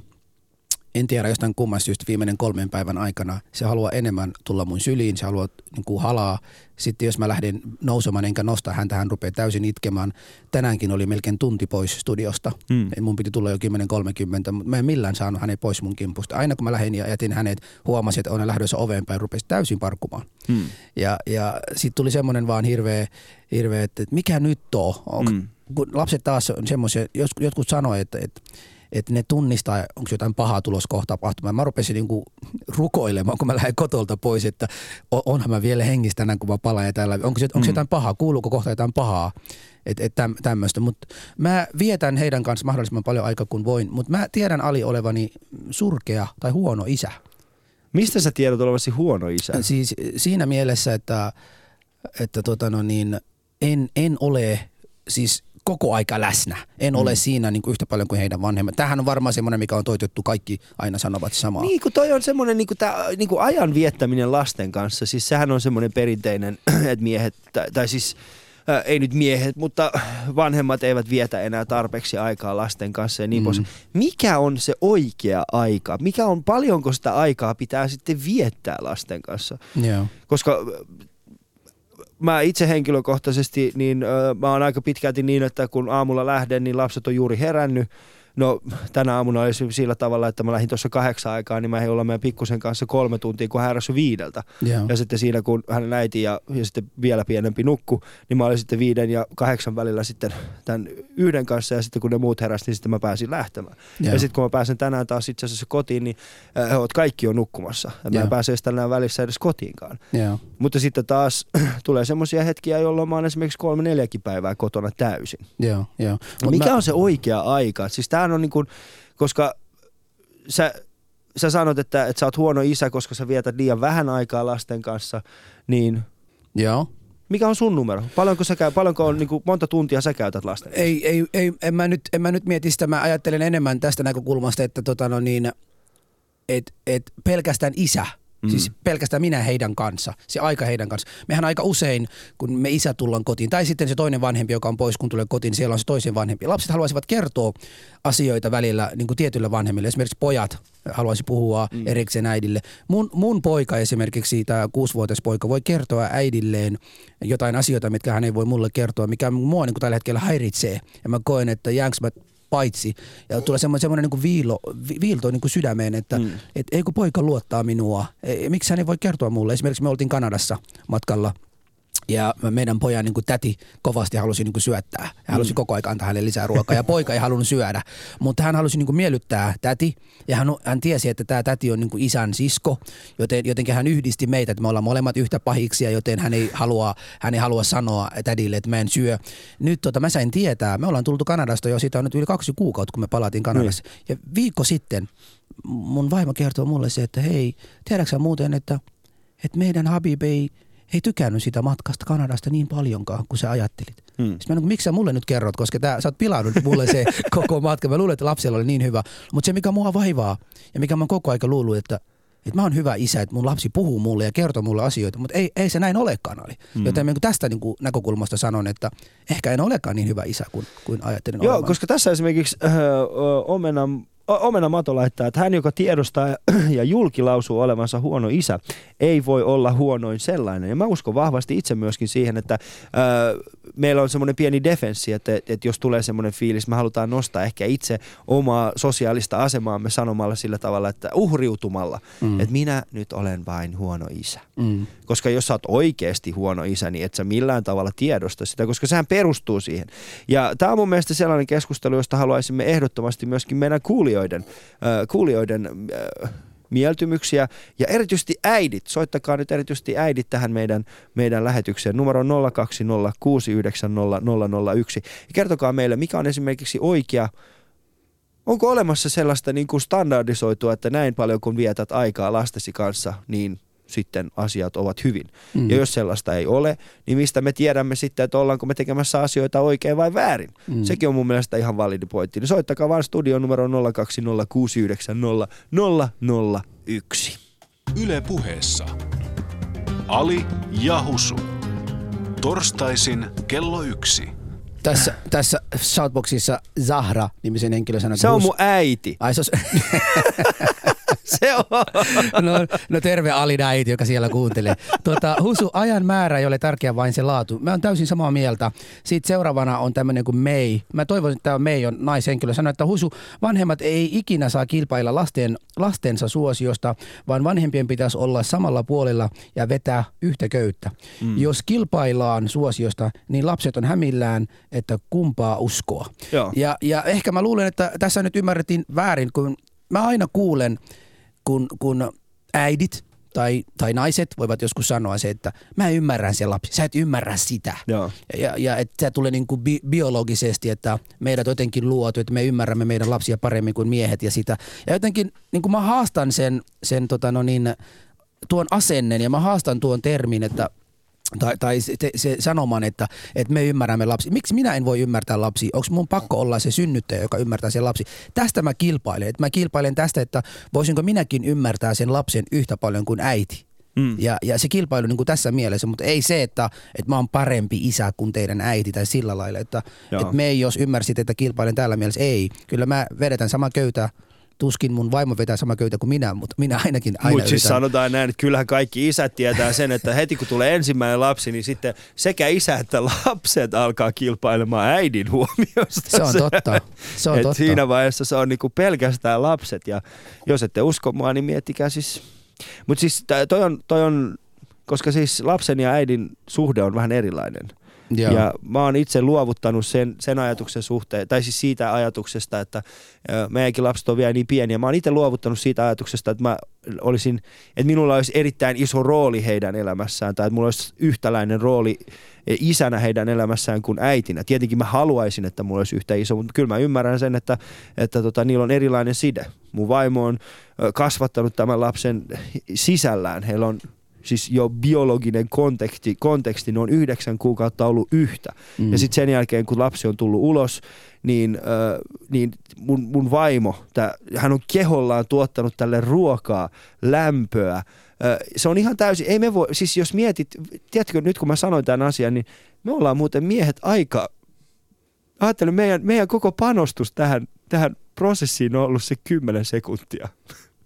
en tiedä jostain kummasta syystä viimeinen kolmen päivän aikana, se haluaa enemmän tulla mun syliin, se haluaa niin kuin halaa. Sitten jos mä lähden nousemaan enkä nosta häntä, hän rupeaa täysin itkemään. Tänäänkin oli melkein tunti pois studiosta. Mm. Mun piti tulla jo 10.30, mutta mä en millään saanut hänet pois mun kimpusta. Aina kun mä lähdin ja jätin hänet, huomasin, että on lähdössä oveen päin, rupesi täysin parkkumaan. Mm. Ja, ja sitten tuli semmoinen vaan hirveä, hirveä että, että mikä nyt on? Mm. kun lapset taas on semmoisia, jotkut sanoi, että, että että ne tunnistaa, onko jotain pahaa tulos kohta tapahtumaan. Mä rupesin niinku rukoilemaan, kun mä lähden kotolta pois, että onhan mä vielä hengissä tänään, kun mä palaan ja täällä. Onko, se, onko Mm. jotain pahaa, kuuluuko kohta jotain pahaa, että et täm, tämmöistä. Mutta mä vietän heidän kanssa mahdollisimman paljon aikaa kuin voin, mutta mä tiedän Ali olevani surkea tai huono isä. Mistä sä tiedät olevasi huono isä? Siis siinä mielessä, että, että tota no niin, en, en ole siis koko aika läsnä. En mm. ole siinä niin kuin yhtä paljon kuin heidän vanhemmat. Tämähän on varmaan semmoinen, mikä on toitettu. Kaikki aina sanovat samaa. Niin kuin toi on semmoinen niin kuin tää, niin kuin ajan viettäminen lasten kanssa. Siis sehän on semmoinen perinteinen, että miehet, tai, tai siis äh, ei nyt miehet, mutta vanhemmat eivät vietä enää tarpeeksi aikaa lasten kanssa ja niin mm. pois. Mikä on se oikea aika? Mikä on, paljonko sitä aikaa pitää sitten viettää lasten kanssa? Joo. koska mä itse henkilökohtaisesti, niin mä oon aika pitkälti niin, että kun aamulla lähden, niin lapset on juuri herännyt. No tänä aamuna oli sillä tavalla, että mä lähdin tuossa kahdeksan aikaa, niin mä ehdin olla meidän pikkusen kanssa kolme tuntia, kun hän heräsi viideltä. Joo. Ja sitten siinä, kun hänen äiti ja, ja sitten vielä pienempi nukku, niin mä olin sitten viiden ja kahdeksan välillä sitten tämän yhden kanssa ja sitten kun ne muut heräsi, niin sitten mä pääsin lähtemään. Joo. Ja sitten kun mä pääsen tänään taas itse asiassa kotiin, niin äh, he ovat kaikki on nukkumassa. Ja mä en pääse edes tänään välissä edes kotiinkaan. Joo. Mutta sitten taas tulee semmoisia hetkiä, jolloin mä oon esimerkiksi kolme neljäkin päivää kotona täysin. Joo. Joo. Mut mikä on se oikea aika? Siis tämähän on niin kuin, koska sä, sä sanot, että, että sä oot huono isä, koska sä vietät liian vähän aikaa lasten kanssa, niin Joo. mikä on sun numero? Paljonko, sä käy, paljonko on, niin kuin, monta tuntia sä käytät lasten kanssa? Ei, ei, ei en, mä nyt, en mä nyt mieti sitä, mä ajattelen enemmän tästä näkökulmasta, että tota no niin, et, et pelkästään isä, mm. siis pelkästään minä heidän kanssa, se aika heidän kanssa. Mehän aika usein, kun me isä tullaan kotiin, tai sitten se toinen vanhempi, joka on pois, kun tulee kotiin, niin siellä on se toisen vanhempi. Lapset haluaisivat kertoa asioita välillä niin kuin tietyille vanhemmille. Esimerkiksi pojat haluaisi puhua mm. erikseen äidille. Mun, mun poika esimerkiksi, tämä kuusivuotias poika, voi kertoa äidilleen jotain asioita, mitkä hän ei voi mulle kertoa, mikä mua niin kuin tällä hetkellä häiritsee. Ja mä koen, että jäänkö mä paitsi. Ja tulee semmoinen, semmoinen niin kuin viilo, vi, viilto niin kuin sydämeen, että mm. et, ei kun poika luottaa minua. E, miksi hän ei voi kertoa mulle? Esimerkiksi me oltiin Kanadassa matkalla ja meidän pojan niin kuin täti kovasti halusi niin kuin syöttää. Hän halusi koko ajan antaa hänelle lisää ruokaa ja poika ei halunnut syödä. Mutta hän halusi niin kuin miellyttää täti ja hän, hän tiesi, että tämä täti on niin kuin isän sisko, joten jotenkin hän yhdisti meitä, että me ollaan molemmat yhtä pahiksia, joten hän ei halua, hän ei halua sanoa tädille, että mä en syö. Nyt tota, mä sain tietää, me ollaan tultu Kanadasta jo, siitä on nyt yli kaksi kuukautta, kun me palatiin Kanadassa. Ja viikko sitten mun vaimo kertoo mulle se, että hei, tiedätkö muuten, että, että meidän Habib ei, ei tykännyt sitä matkasta Kanadasta niin paljonkaan kuin sä ajattelit. Hmm. Mm. Sitten mä, niin, miksi sä mulle nyt kerrot, koska tää, sä oot pilannut mulle se koko matka. Mä luulen, että lapsella oli niin hyvä. Mutta se, mikä mua vaivaa ja mikä mä oon koko aika luullut, että että mä oon hyvä isä, että mun lapsi puhuu mulle ja kertoo mulle asioita, mutta ei, ei se näin olekaan oli. Mm. Joten niin tästä niin kuin näkökulmasta sanon, että ehkä en olekaan niin hyvä isä kuin, kuin ajattelin Joo, olevan. koska tässä esimerkiksi äh, Omenan Omena Mato laittaa, että hän, joka tiedostaa ja julkilausuu olevansa huono isä, ei voi olla huonoin sellainen. Ja mä uskon vahvasti itse myöskin siihen, että ää, meillä on semmoinen pieni defenssi, että, että jos tulee semmoinen fiilis, me halutaan nostaa ehkä itse omaa sosiaalista asemaamme sanomalla sillä tavalla, että uhriutumalla, mm. että minä nyt olen vain huono isä. Mm. Koska jos sä oot oikeasti huono isä, niin et sä millään tavalla tiedosta sitä, koska sehän perustuu siihen. Ja tämä on mun mielestä sellainen keskustelu, josta haluaisimme ehdottomasti myöskin meidän kuulijoiden, äh, kuulijoiden äh, mieltymyksiä. Ja erityisesti äidit, soittakaa nyt erityisesti äidit tähän meidän, meidän lähetykseen. Numero 020690001 ja kertokaa meille, mikä on esimerkiksi oikea Onko olemassa sellaista niin kuin standardisoitua, että näin paljon kun vietät aikaa lastesi kanssa, niin sitten asiat ovat hyvin. Mm. Ja jos sellaista ei ole, niin mistä me tiedämme sitten, että ollaanko me tekemässä asioita oikein vai väärin. Mm. Sekin on mun mielestä ihan validi pointti. Niin soittakaa vaan studion numero 020690001. Yle puheessa. Ali Jahusu. Torstaisin kello yksi. Tässä, tässä Shoutboxissa Zahra nimisen henkilö sanoi, Se on mun äiti. Ai se on... Se on. No, no terve Alina äiti, joka siellä kuuntelee. Tuota, Husu, ajan määrä ei ole tärkeä, vain se laatu. Mä oon täysin samaa mieltä. Sitten seuraavana on tämmöinen kuin May. Mä toivon, että tämä May on naishenkilö. Sanoi, että Husu, vanhemmat ei ikinä saa kilpailla lasten, lastensa suosiosta, vaan vanhempien pitäisi olla samalla puolella ja vetää yhtä köyttä. Mm. Jos kilpaillaan suosiosta, niin lapset on hämillään, että kumpaa uskoa. Joo. Ja, ja ehkä mä luulen, että tässä nyt ymmärrettiin väärin, kun mä aina kuulen, kun, kun äidit tai, tai naiset voivat joskus sanoa se, että mä ymmärrän sen lapsi, sä et ymmärrä sitä. Joo. Ja, ja että se tulee niin kuin bi- biologisesti, että meidät jotenkin luotu, että me ymmärrämme meidän lapsia paremmin kuin miehet ja sitä. Ja jotenkin niin kuin mä haastan sen, sen tota no niin, tuon asennen ja mä haastan tuon termin, että tai, tai se, se sanoman, että, että me ymmärrämme lapsi. Miksi minä en voi ymmärtää lapsi? Onko mun pakko olla se synnyttäjä, joka ymmärtää sen lapsi? Tästä mä kilpailen. Että mä kilpailen tästä, että voisinko minäkin ymmärtää sen lapsen yhtä paljon kuin äiti. Mm. Ja, ja se kilpailu niin kuin tässä mielessä, mutta ei se, että, että mä oon parempi isä kuin teidän äiti tai sillä lailla. Että, että me ei, jos ymmärsit, että kilpailen tällä mielessä, ei. Kyllä mä vedetän sama köytä tuskin mun vaimo vetää sama köytä kuin minä, mutta minä ainakin aina Mutta siis sanotaan näin, että kyllähän kaikki isät tietää sen, että heti kun tulee ensimmäinen lapsi, niin sitten sekä isä että lapset alkaa kilpailemaan äidin huomiosta. Se on totta. Se on Et totta. Siinä vaiheessa se on niinku pelkästään lapset ja jos ette usko mua, niin miettikää siis. Mutta siis toi on, toi on, koska siis lapsen ja äidin suhde on vähän erilainen. Joo. Ja mä oon itse luovuttanut sen, sen ajatuksen suhteen, tai siis siitä ajatuksesta, että meidänkin lapset on vielä niin pieniä. Mä oon itse luovuttanut siitä ajatuksesta, että mä olisin, että minulla olisi erittäin iso rooli heidän elämässään, tai että mulla olisi yhtäläinen rooli e, isänä heidän elämässään kuin äitinä. Tietenkin mä haluaisin, että mulla olisi yhtä iso, mutta kyllä mä ymmärrän sen, että, että tota, niillä on erilainen side. Mun vaimo on kasvattanut tämän lapsen sisällään. Heillä on siis jo biologinen konteksti, konteksti ne on yhdeksän kuukautta ollut yhtä. Mm. Ja sitten sen jälkeen, kun lapsi on tullut ulos, niin, äh, niin mun, mun vaimo, tää, hän on kehollaan tuottanut tälle ruokaa, lämpöä. Äh, se on ihan täysin, ei me voi, siis jos mietit, tiedätkö nyt kun mä sanoin tämän asian, niin me ollaan muuten miehet aika, ajattelen meidän, meidän koko panostus tähän, tähän prosessiin on ollut se 10 sekuntia.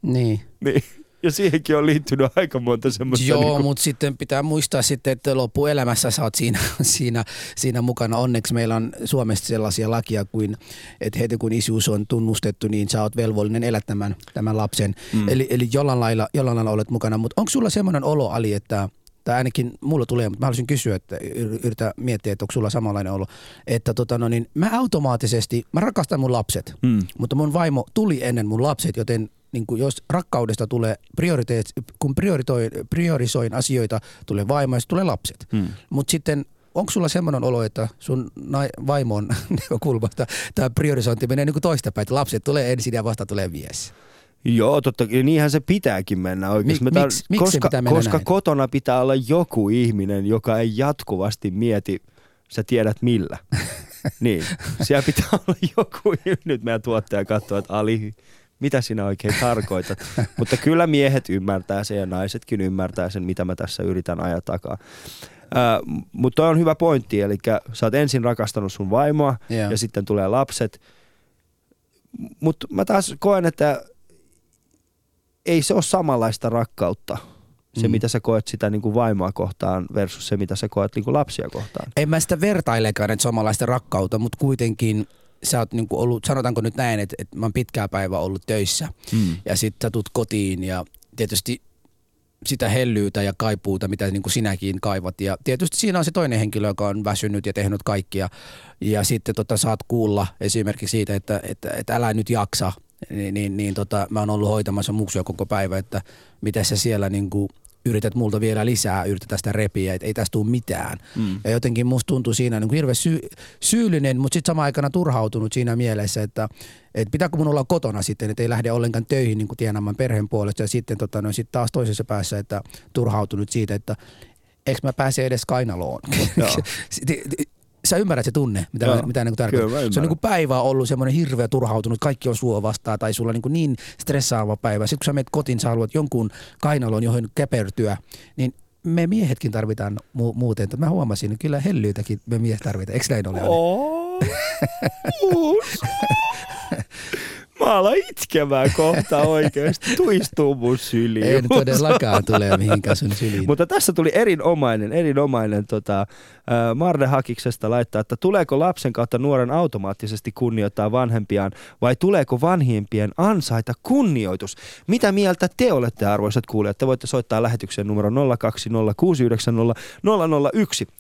Niin. Niin. Ja siihenkin on liittynyt aika monta semmoista... Joo, niinku- mutta sitten pitää muistaa sitten, että loppuelämässä sä oot siinä, siinä, siinä mukana. Onneksi meillä on Suomessa sellaisia lakia kuin, että heti kun isyys on tunnustettu, niin sä oot velvollinen elättämään tämän lapsen. Mm. Eli, eli jollain, lailla, jollain lailla olet mukana. Mutta onko sulla semmoinen olo, Ali, että tai ainakin mulla tulee, mutta mä haluaisin kysyä, että yr- yritä miettiä, että onko sulla samanlainen olo, että tota no niin, mä automaattisesti, mä rakastan mun lapset, Mm. mutta mun vaimo tuli ennen mun lapset, joten niin kuin jos rakkaudesta tulee prioriteet, kun prioritoin, priorisoin asioita, tulee vaimo ja tulee lapset. Mm. Mutta sitten onko sulla semmoinen olo, että sun nai, vaimon näkökulmasta tämä priorisointi menee niin kuin toistapäin, että lapset tulee ensin ja vasta tulee mies? Joo, totta kai. Niinhän se pitääkin mennä oikeasti. Mi- Me tar- miksi- koska, pitää mennä koska näin? kotona pitää olla joku ihminen, joka ei jatkuvasti mieti, sä tiedät millä. niin, siellä pitää olla joku. Nyt meidän tuottaja katsoo, että Ali, mitä sinä oikein tarkoitat. Mutta kyllä miehet ymmärtää sen ja naisetkin ymmärtää sen, mitä mä tässä yritän ajaa takaa. Uh, mutta toi on hyvä pointti, eli sä oot ensin rakastanut sun vaimoa Joo. ja sitten tulee lapset. Mutta mä taas koen, että ei se ole samanlaista rakkautta, se Mm. mitä sä koet sitä niin kuin vaimoa kohtaan versus se mitä sä koet niin kuin lapsia kohtaan. En mä sitä vertailekaan, että suomalaista rakkautta, mutta kuitenkin sä oot niinku ollut, sanotaanko nyt näin, että, että mä oon pitkää päivää ollut töissä Mm. ja sitten sä tulet kotiin ja tietysti sitä hellyyttä ja kaipuuta, mitä niin kuin sinäkin kaivat. Ja tietysti siinä on se toinen henkilö, joka on väsynyt ja tehnyt kaikkia. Ja sitten tota, saat kuulla esimerkiksi siitä, että, että, että älä nyt jaksa. Niin, niin, niin tota, mä oon ollut hoitamassa muksuja koko päivä, että miten sä siellä niin kuin yrität multa vielä lisää, yritetään sitä repiä, että ei tästä tule mitään. Mm. Ja jotenkin musta tuntuu siinä niin kuin hirveän syy, syyllinen, mutta sitten samaan aikana turhautunut siinä mielessä, että, että pitääkö mun olla kotona sitten, että ei lähde ollenkaan töihin niin kuin tienaamaan perheen puolesta. Ja sitten tota, no, sit taas toisessa päässä, että turhautunut siitä, että eikö mä pääse edes kainaloon. Sä ymmärrät se tunne, mitä, Joo. mä, mitä niin tarkoitan. Se on niin kuin päivä ollut semmoinen hirveä turhautunut, kaikki on sua vastaan tai sulla on niin, kuin niin stressaava päivä. Sitten kun sä menet kotiin, sä haluat jonkun kainalon, johon käpertyä, niin me miehetkin tarvitaan mu- muuten. Että Mä huomasin, että kyllä hellyytäkin me miehet tarvitaan. Eikö näin ole? Oh, Mä alan itkemään kohta oikeesti. Tuistuu mun syliin. En todellakaan tule mihinkään sun syliin. Mutta tässä tuli erinomainen, erinomainen tota, äh, Marne Hakiksesta laittaa, että tuleeko lapsen kautta nuoren automaattisesti kunnioittaa vanhempiaan vai tuleeko vanhimpien ansaita kunnioitus? Mitä mieltä te olette arvoisat kuulijat? Te voitte soittaa lähetykseen numero 020690001.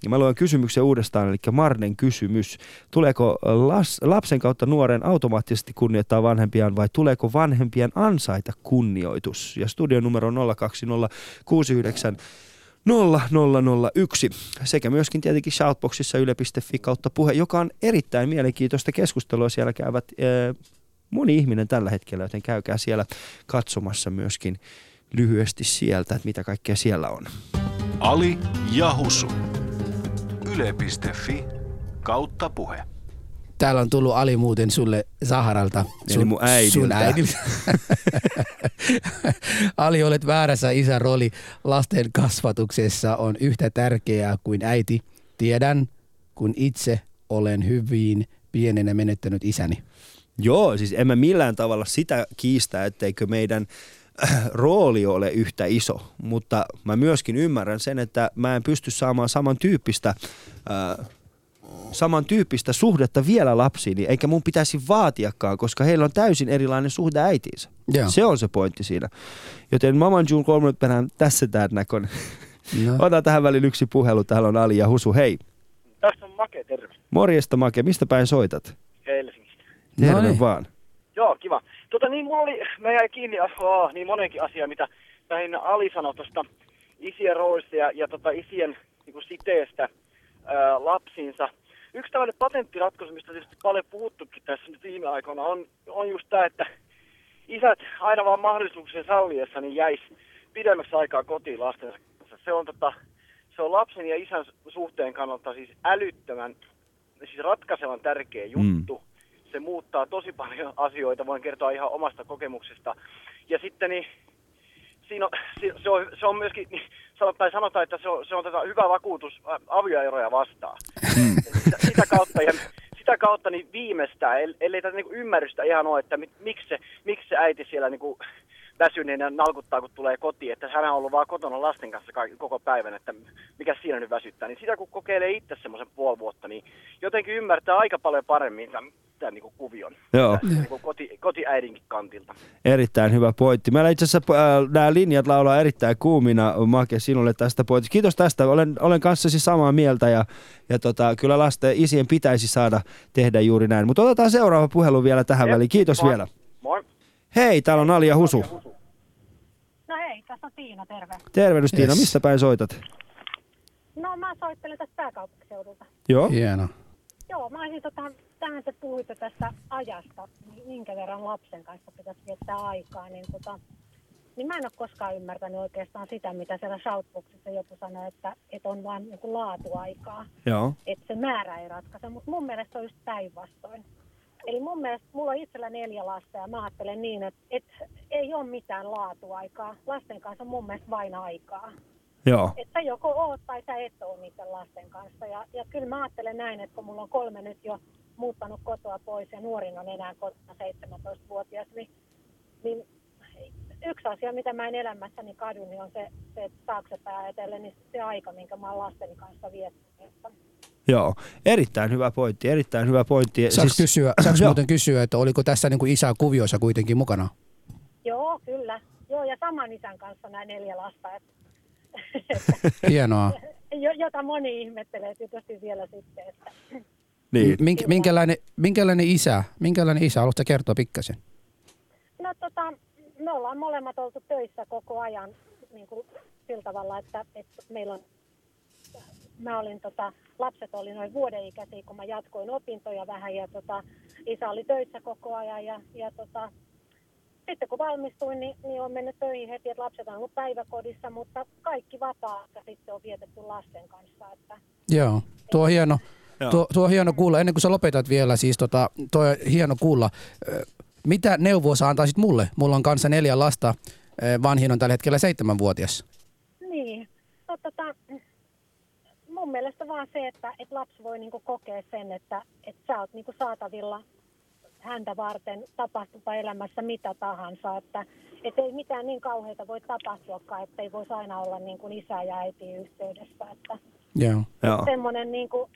Ja mä luen kysymyksen uudestaan, eli Marnen kysymys. Tuleeko las, lapsen kautta nuoren automaattisesti kunnioittaa vanhempiaan vai tuleeko vanhempien ansaita kunnioitus? Ja studion numero 02069 0001 sekä myöskin tietenkin shoutboxissa yle.fi kautta puhe, joka on erittäin mielenkiintoista keskustelua. Siellä käyvät äh, moni ihminen tällä hetkellä, joten käykää siellä katsomassa myöskin lyhyesti sieltä, että mitä kaikkea siellä on. Ali ja Husu. Yle.fi kautta puhe. Täällä on tullut Ali muuten sulle Saharalta. Eli mun äidiltä. Sun äidiltä. Ali, olet väärässä isän rooli lasten kasvatuksessa on yhtä tärkeää kuin äiti. Tiedän, kun itse olen hyvin pienenä menettänyt isäni. Joo, siis en mä millään tavalla sitä kiistä, etteikö meidän äh, rooli ole yhtä iso, mutta mä myöskin ymmärrän sen, että mä en pysty saamaan samantyyppistä äh, samantyyppistä suhdetta vielä lapsiini, eikä mun pitäisi vaatiakaan, koska heillä on täysin erilainen suhde äitiinsä. Joo. Se on se pointti siinä. Joten Maman June kolme perään tässä tää näkön. No. Otan tähän väliin yksi puhelu. Täällä on Ali ja Husu. Hei. Tässä on Make, terve. Morjesta Make. Mistä päin soitat? Helsingistä. Terve No niin. vaan. Joo, kiva. Tota niin, mulla oli, mä jäin kiinni oh, niin monenkin asiaa, mitä lähinnä Ali sanoi tuosta isien roolista ja, ja tota isien niin kuin siteestä ää, lapsiinsa. Yksi tällainen patenttiratkaisu, mistä tietysti paljon puhuttukin tässä nyt viime aikoina, on, on just tämä, että isät aina vaan mahdollisuuksien salliessa niin jäis pidemmäksi aikaa kotiin lastensa kanssa. Se on, tota, se on lapsen ja isän suhteen kannalta siis älyttömän, siis ratkaisevan tärkeä juttu. Se muuttaa tosi paljon asioita, voin kertoa ihan omasta kokemuksesta. Ja sitten niin, siinä on, si- se, on, se on myöskin, niin, sanotaan, tai sanotaan, että se on, se on tätä hyvä vakuutus avioeroja vastaan. Sitä, sitä kautta, ja sitä kautta niin viimeistään, el- ellei tätä niin ymmärrystä ihan ole, että mi, miksi, se, miksi se äiti siellä niin kuin väsyneenä nalkuttaa, kun tulee kotiin, että hän on ollut vaan kotona lasten kanssa ka- koko päivän, että mikä siinä nyt väsyttää. Niin sitä kun kokeilee itse semmoisen puoli vuotta, niin jotenkin ymmärtää aika paljon paremmin tämän, niin kuin kuvion. Joo. Niin kuin koti, kotiäidinkin kantilta. Erittäin hyvä pointti. Meillä itse asiassa äh, nämä linjat laulaa erittäin kuumina, Make, sinulle tästä pointista. Kiitos tästä. Olen, olen kanssasi samaa mieltä ja, ja tota, kyllä lasten isien pitäisi saada tehdä juuri näin. Mutta otetaan seuraava puhelu vielä tähän Jep, väliin. Kiitos moi. vielä. Moi. Hei, täällä on Ali ja Husu. No hei, tässä on Tiina, terve. Tervehdys Tiina, Yes. mistä päin soitat? No mä soittelen tästä pääkaupunkiseudulta. Joo. Hieno. Joo, mä olisin tota, tähän te puhuitte tästä ajasta, niin minkä verran lapsen kanssa pitäisi viettää aikaa, niin tota, niin mä en ole koskaan ymmärtänyt oikeastaan sitä, mitä siellä shoutboxissa joku sanoi, että, että on vain joku laatuaikaa, Joo. että se määrä ei ratkaise, mutta mun mielestä se on just päinvastoin. Eli mun mielestä mulla on itsellä neljä lasta ja mä ajattelen niin, että, että ei ole mitään laatuaikaa. Lasten kanssa on mun mielestä vain aikaa. Joo. Että joko oot tai sä et ole niiden lasten kanssa. Ja, ja kyllä mä ajattelen näin, että kun mulla on kolme nyt jo muuttanut kotoa pois ja nuorin on enää kotona 17-vuotias, niin, niin yksi asia, mitä mä en elämässäni kadu, niin on se, se että taaksepäin ajatellen, niin se aika, minkä mä oon lasteni kanssa viettänyt. Joo, erittäin hyvä pointti, erittäin hyvä pointti. Saanko, Siis- kysyä, saanko Joo. muuten kysyä, että oliko tässä niin kuin isä kuvioissa kuitenkin mukana? Joo, kyllä. Joo, ja saman isän kanssa nämä neljä lasta, että, Hienoa. jo- jota moni ihmettelee tietysti vielä sitten. Että. Niin. Mink, minkälainen, minkälainen isä, minkälainen isä, haluatko kertoa pikkasen? No tota, me ollaan molemmat oltu töissä koko ajan niin kuin sillä tavalla, että, että meillä on, mä olin tota, lapset oli noin vuoden ikäisiä, kun mä jatkoin opintoja vähän ja tota, isä oli töissä koko ajan ja, ja tota, sitten kun valmistuin, niin, niin on mennyt töihin heti, että lapset on ollut päiväkodissa, mutta kaikki vapaa sitten on vietetty lasten kanssa. Että, Joo, tuo on hieno. Joo. Tuo, tuo on hieno kuulla. Ennen kuin sä lopetat vielä, siis tota, tuo on hieno kuulla. Mitä neuvoa sä antaisit mulle? Mulla on kanssa neljä lasta. Vanhin on tällä hetkellä seitsemänvuotias. Niin, no, tota, mun mielestä vaan se, että, että lapsi voi niinku kokea sen, että, että sä oot niinku saatavilla häntä varten tapahtupa elämässä mitä tahansa, että et ei mitään niin kauheita voi tapahtuakaan, että ei voisi aina olla niin kuin isä ja äiti yhteydessä, että Joo. Joo. semmoinen niin kuin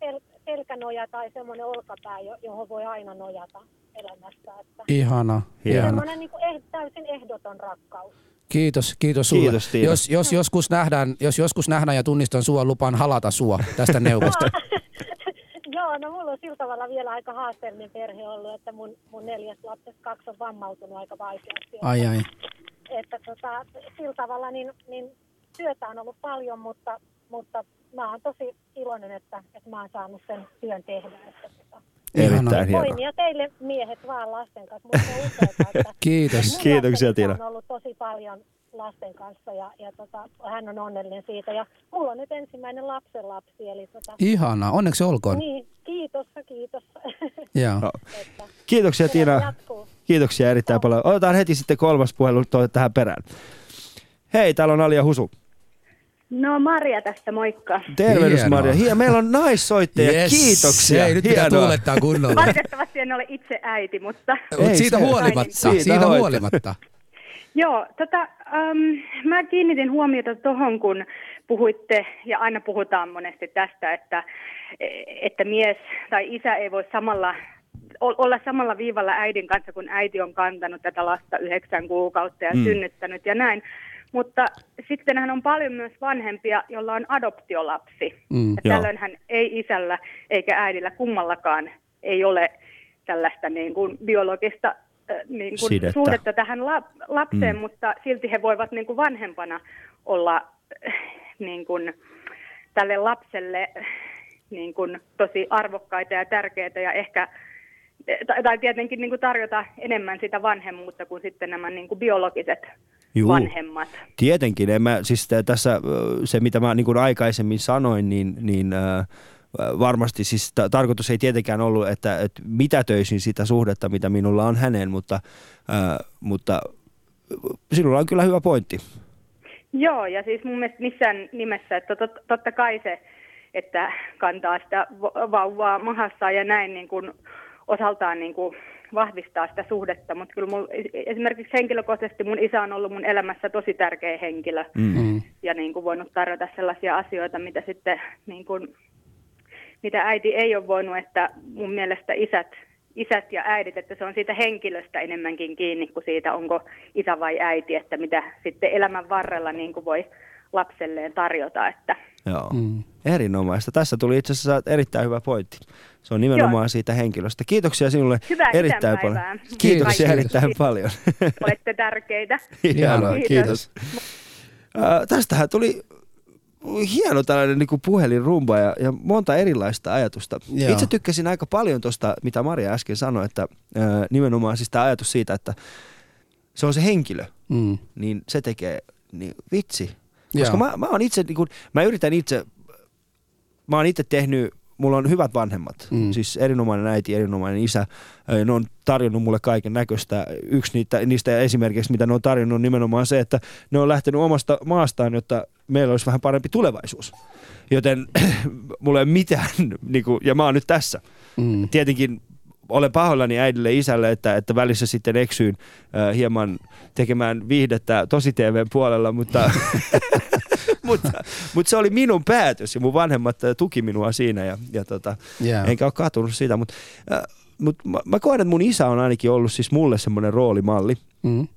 el, selkänoja tai semmoinen olkapää, jo- johon voi aina nojata elämässä, että Ihana. Hieno. Ihana. semmoinen niin kuin eh, täysin ehdoton rakkaus. Kiitos, kiitos sulle. Kiitos, Tiina. jos, jos, joskus nähdään, jos joskus nähdään ja tunnistan sua, lupaan halata sua tästä neuvosta. Joo, no mulla on sillä tavalla vielä aika haasteellinen perhe ollut, että mun, mun neljäs lapsesta kaksi on vammautunut aika vaikeasti. Ai ai. Että tota, sillä tavalla niin, niin työtä on ollut paljon, mutta, mutta mä oon tosi iloinen, että, että mä oon saanut sen työn tehdä. Että, tota, Erittäin hieno. voimia teille miehet vaan lasten kanssa. Upeaa, että Kiitos. Kiitoksia, Tiina. on ollut tosi paljon lasten kanssa ja, ja tota, hän on onnellinen siitä. Ja mulla on nyt ensimmäinen lapsenlapsi, eli tota, Ihana, onneksi olkoon. niin, kiitos, kiitos. Joo. Että Kiitoksia Tiina. jatkuu. Kiitoksia erittäin paljon. Otetaan heti sitten kolmas puhelu tähän perään. Hei, täällä on Alia Husu. No Maria tästä, moikka. Tervehdys Hienoa. Maria. Hie, meillä on naissoittaja. Yes. Kiitoksia. Ei, nyt pitää tuulettaa kunnolla. Valitettavasti en ole itse äiti, mutta Mut Ei siitä se- huolimatta, Siitä siitä, huolimatta. Joo, tota, um, mä kiinnitin huomiota tuohon, kun puhuitte, ja aina puhutaan monesti tästä, että, että mies tai isä ei voi samalla ol- olla samalla viivalla äidin kanssa, kun äiti on kantanut tätä lasta yhdeksän kuukautta ja Mm. synnyttänyt ja näin. Mutta sittenhän on paljon myös vanhempia, joilla on adoptiolapsi. Mm. Ja tällöinhän ei isällä eikä äidillä kummallakaan ei ole tällaista niin kuin biologista niin kuin Sidettä. suhdetta tähän la- lapseen, Mm. mutta silti he voivat niin kuin vanhempana olla äh, niin kuin tälle lapselle äh, niin kuin tosi arvokkaita ja tärkeitä ja ehkä tai, tai tietenkin niin kuin tarjota enemmän sitä vanhemmuutta kuin sitten nämä niin kuin biologiset Juu. vanhemmat. Tietenkin. En mä, siis tä- tässä se, mitä mä niin kuin aikaisemmin sanoin, niin, niin ö, varmasti siis ta- tarkoitus ei tietenkään ollut, että, että mitä töisin sitä suhdetta, mitä minulla on häneen, mutta, ö, mutta sinulla on kyllä hyvä pointti. Joo, ja siis mun mielestä missään nimessä, että tot, totta kai se, että kantaa sitä vauvaa mahassaan ja näin niin kuin osaltaan niin kuin vahvistaa sitä suhdetta, mutta kyllä mun, esimerkiksi henkilökohtaisesti mun isä on ollut mun elämässä tosi tärkeä henkilö Mm. Mm. ja niin kuin voinut tarjota sellaisia asioita, mitä sitten niin kuin, mitä äiti ei ole voinut, että mun mielestä isät, isät ja äidit, että se on siitä henkilöstä enemmänkin kiinni kuin siitä, onko isä vai äiti, että mitä sitten elämän varrella niin kuin voi lapselleen tarjota, että Joo. Mm. Erinomaista. Tässä tuli itse asiassa erittäin hyvä pointti. Se on nimenomaan Joo. siitä henkilöstä. Kiitoksia sinulle Hyvää erittäin paljon. Kiitoksia Kiitos. erittäin paljon. olette tärkeitä. Hienoa, Kiitos. kiitos. Ää, tästähän tuli hieno tällainen niin puhelinrumba ja, ja monta erilaista ajatusta. Joo. Itse tykkäsin aika paljon tuosta, mitä Maria äsken sanoi, että ää, nimenomaan siis tämä ajatus siitä, että se on se henkilö, Mm. niin se tekee, niin vitsi. Joo. Koska mä, mä oon itse, niin kuin, mä yritän itse, mä oon itse tehnyt mulla on hyvät vanhemmat, mm. siis erinomainen äiti, erinomainen isä. Ö, Ne on tarjonnut mulle kaiken näköistä. Yksi niitä, niistä esimerkiksi, mitä ne on tarjonnut, on nimenomaan se, että ne on lähtenyt omasta maastaan, jotta meillä olisi vähän parempi tulevaisuus. Joten mulla ei ole mitään, niin kuin, ja mä oon nyt tässä. Mm. Tietenkin olen pahoillani äidille ja isälle, että, että välissä sitten eksyin äh, hieman tekemään viihdettä tosi TVn puolella, mutta, mutta, mutta se oli minun päätös ja mun vanhemmat äh, tuki minua siinä ja, ja tota, Yeah. enkä ole katunut sitä, mutta, äh, mutta mä, mä koen, että mun isä on ainakin ollut siis mulle semmoinen roolimalli Mm.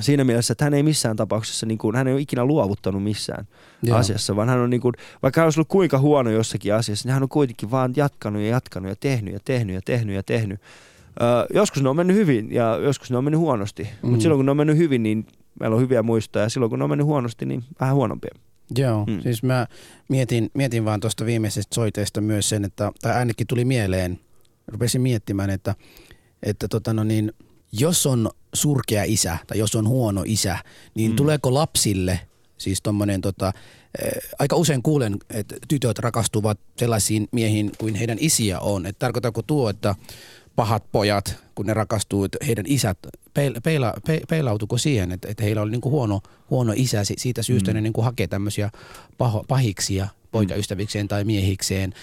Siinä mielessä, että hän ei missään tapauksessa, niin kuin, hän ei ole ikinä luovuttanut missään Joo. asiassa, vaan hän on niin kuin, vaikka hän olisi ollut kuinka huono jossakin asiassa, niin hän on kuitenkin vaan jatkanut ja jatkanut ja tehnyt ja tehnyt ja tehnyt ja tehnyt. Öö, joskus ne on mennyt hyvin ja joskus ne on mennyt huonosti, mm. mutta silloin kun ne on mennyt hyvin, niin meillä on hyviä muistoja ja silloin kun ne on mennyt huonosti, niin vähän huonompia. Joo, mm. siis mä mietin, mietin vaan tuosta viimeisestä soiteesta myös sen, että, tai ainakin tuli mieleen, rupesin miettimään, että, että tota no niin, jos on surkea isä tai jos on huono isä, niin mm. tuleeko lapsille siis tommonen tota, eh, aika usein kuulen, että tytöt rakastuvat sellaisiin miehiin kuin heidän isiä on. Että tarkoittaako tuo, että pahat pojat, kun ne rakastuu, että heidän isät, peila, peila, pe, peilautuko siihen, että, että heillä oli niinku huono, huono isä, si- siitä syystä mm. ne niinku hakee tämmöisiä paho, pahiksia poikaystävikseen tai miehikseen.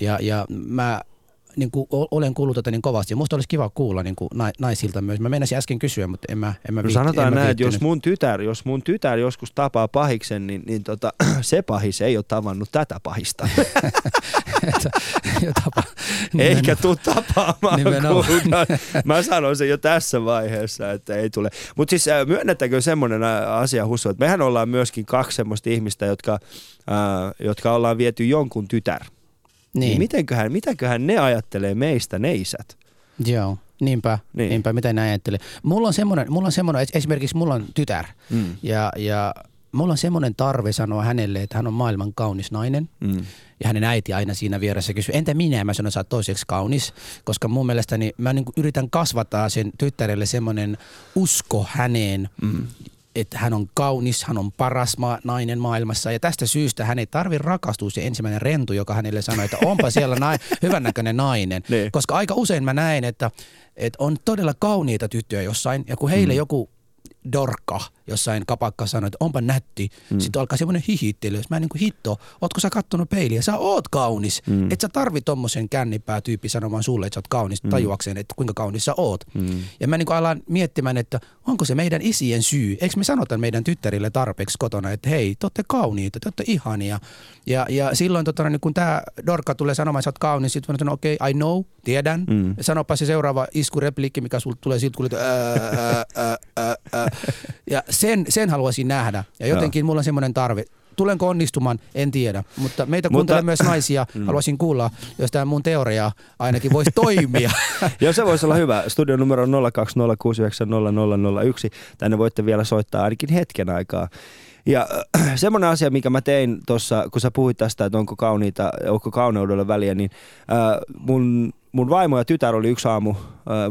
Ja, ja mä niin kuin olen kuullut tätä niin kovasti ja musta olisi kiva kuulla niin kuin naisilta myös. Mä meinasin äsken kysyä, mutta en mä, en mä No viitti- sanotaan en mä näin, että jos mun, tytär, jos mun tytär joskus tapaa pahiksen, niin, niin tota, se pahis ei ole tavannut tätä pahista. Eikä tuu tapaamaan. Mä sanon sen jo tässä vaiheessa, että ei tule. Mutta siis äh, myönnettäkö semmoinen äh, asia, Husso, että mehän ollaan myöskin kaksi semmoista ihmistä, jotka, äh, jotka ollaan viety jonkun tytär. Niin. Niin, Mitenköhän, mitäköhän ne ajattelee meistä, ne isät? joo. Niinpä, Niin. niin. niinpä, mitä näin ajattelee. Mulla on semmoinen, mulla on semmoinen, esimerkiksi mulla on tytär Mm. ja, ja mulla on semmoinen tarve sanoa hänelle, että hän on maailman kaunis nainen. Mm. Ja hänen äiti aina siinä vieressä kysyy, entä minä? Mä sanon, sä oot toiseksi kaunis. Koska mun mielestäni mä niin yritän kasvattaa sen tyttärelle semmoinen usko häneen, mm. Että hän on kaunis, hän on paras ma- nainen maailmassa. Ja tästä syystä hän ei tarvi rakastua se ensimmäinen rentu, joka hänelle sanoi, että onpa siellä na- hyvännäköinen nainen. Niin. Koska aika usein mä näen, että, että on todella kauniita tyttöjä jossain. Ja kun heille mm. joku dorkka jossain kapakka sanoi, että onpa nätti. Mm. Sitten alkaa semmoinen hihittely. Mä niin kuin hitto, ootko sä kattonut peiliä? Sä oot kaunis. Mm. Et sä tarvi tommosen kännipää tyyppi sanomaan sulle, että sä oot kaunis, mm. tajuakseen, että kuinka kaunis sä oot. Mm. Ja mä niin kuin alan miettimään, että onko se meidän isien syy? Eikö me sanota meidän tyttärille tarpeeksi kotona, että hei, te ootte kauniita, te ootte ihania. Ja, ja silloin tota, niin kun tämä dorkka tulee sanomaan, että sä oot kaunis, sitten mä sanon, okei, okay, I know, tiedän. Mm. Sanopa se seuraava iskurepliikki, mikä sulta tulee siltä, kun ää, ää, ää, ää, ää. Ja sen, sen haluaisin nähdä. Ja jotenkin mulla on semmoinen tarve. Tulenko onnistumaan, en tiedä. Mutta meitä Mutta- kuuntelee myös naisia. Haluaisin kuulla, jos tämä mun teoria ainakin voisi toimia. Joo, se voisi olla hyvä. Studion numero on 020690001. Tänne voitte vielä soittaa ainakin hetken aikaa. Ja äh, semmoinen asia, mikä mä tein tuossa, kun sä puhuit tästä, että onko kauniita, onko kauneudella väliä, niin äh, mun, mun vaimo ja tytär oli yksi aamu,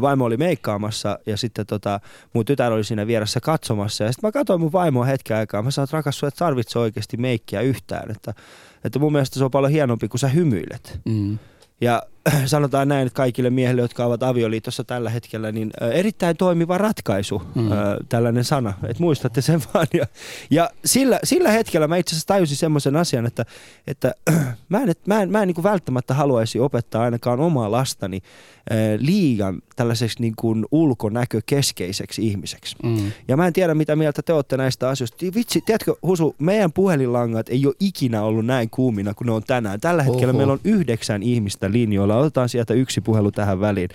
vaimo oli meikkaamassa ja sitten tota, mun tytär oli siinä vieressä katsomassa. Ja sitten mä katsoin mun vaimoa hetken aikaa, mä sanoin, että rakas, sua et tarvitse oikeasti meikkiä yhtään, että, että mun mielestä se on paljon hienompi, kun sä hymyilet. Mm. Ja sanotaan näin, että kaikille miehille, jotka ovat avioliitossa tällä hetkellä, niin erittäin toimiva ratkaisu, mm. tällainen sana. Että muistatte sen vaan. Ja, ja sillä, sillä hetkellä mä itse asiassa tajusin semmoisen asian, että, että mä en, mä en, mä en niin kuin välttämättä haluaisi opettaa ainakaan omaa lastani liian tällaiseksi niin kuin ulkonäkökeskeiseksi ihmiseksi. Mm. Ja mä en tiedä, mitä mieltä te olette näistä asioista. Vitsi, tiedätkö, Husu, meidän puhelinlangat ei ole ikinä ollut näin kuumina kuin ne on tänään. Tällä hetkellä Oho. meillä on yhdeksän ihmistä linjoilla. Otetaan sieltä yksi puhelu tähän väliin.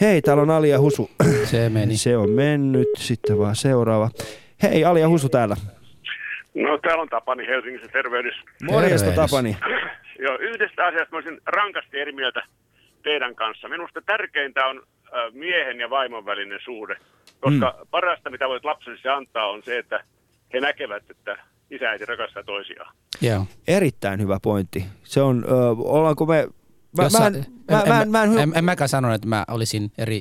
Hei, täällä on Ali ja Husu. Se meni. Se on mennyt. Sitten vaan seuraava. Hei, Ali ja Husu täällä. No täällä on Tapani Helsingissä terveydessä. Morjesta. Tapani. Joo, yhdestä asiasta mä olisin rankasti eri mieltä teidän kanssa. Minusta tärkeintä on miehen ja vaimon välinen suhde, koska mm. parasta mitä voit lapselle antaa on se, että he näkevät, että isä ja äiti rakastaa toisiaan. Joo. Erittäin hyvä pointti. Se on, ö, ollaanko me... Mä, mä, en, mä, mä, en, mä en, en, en mäkään sano, että mä olisin eri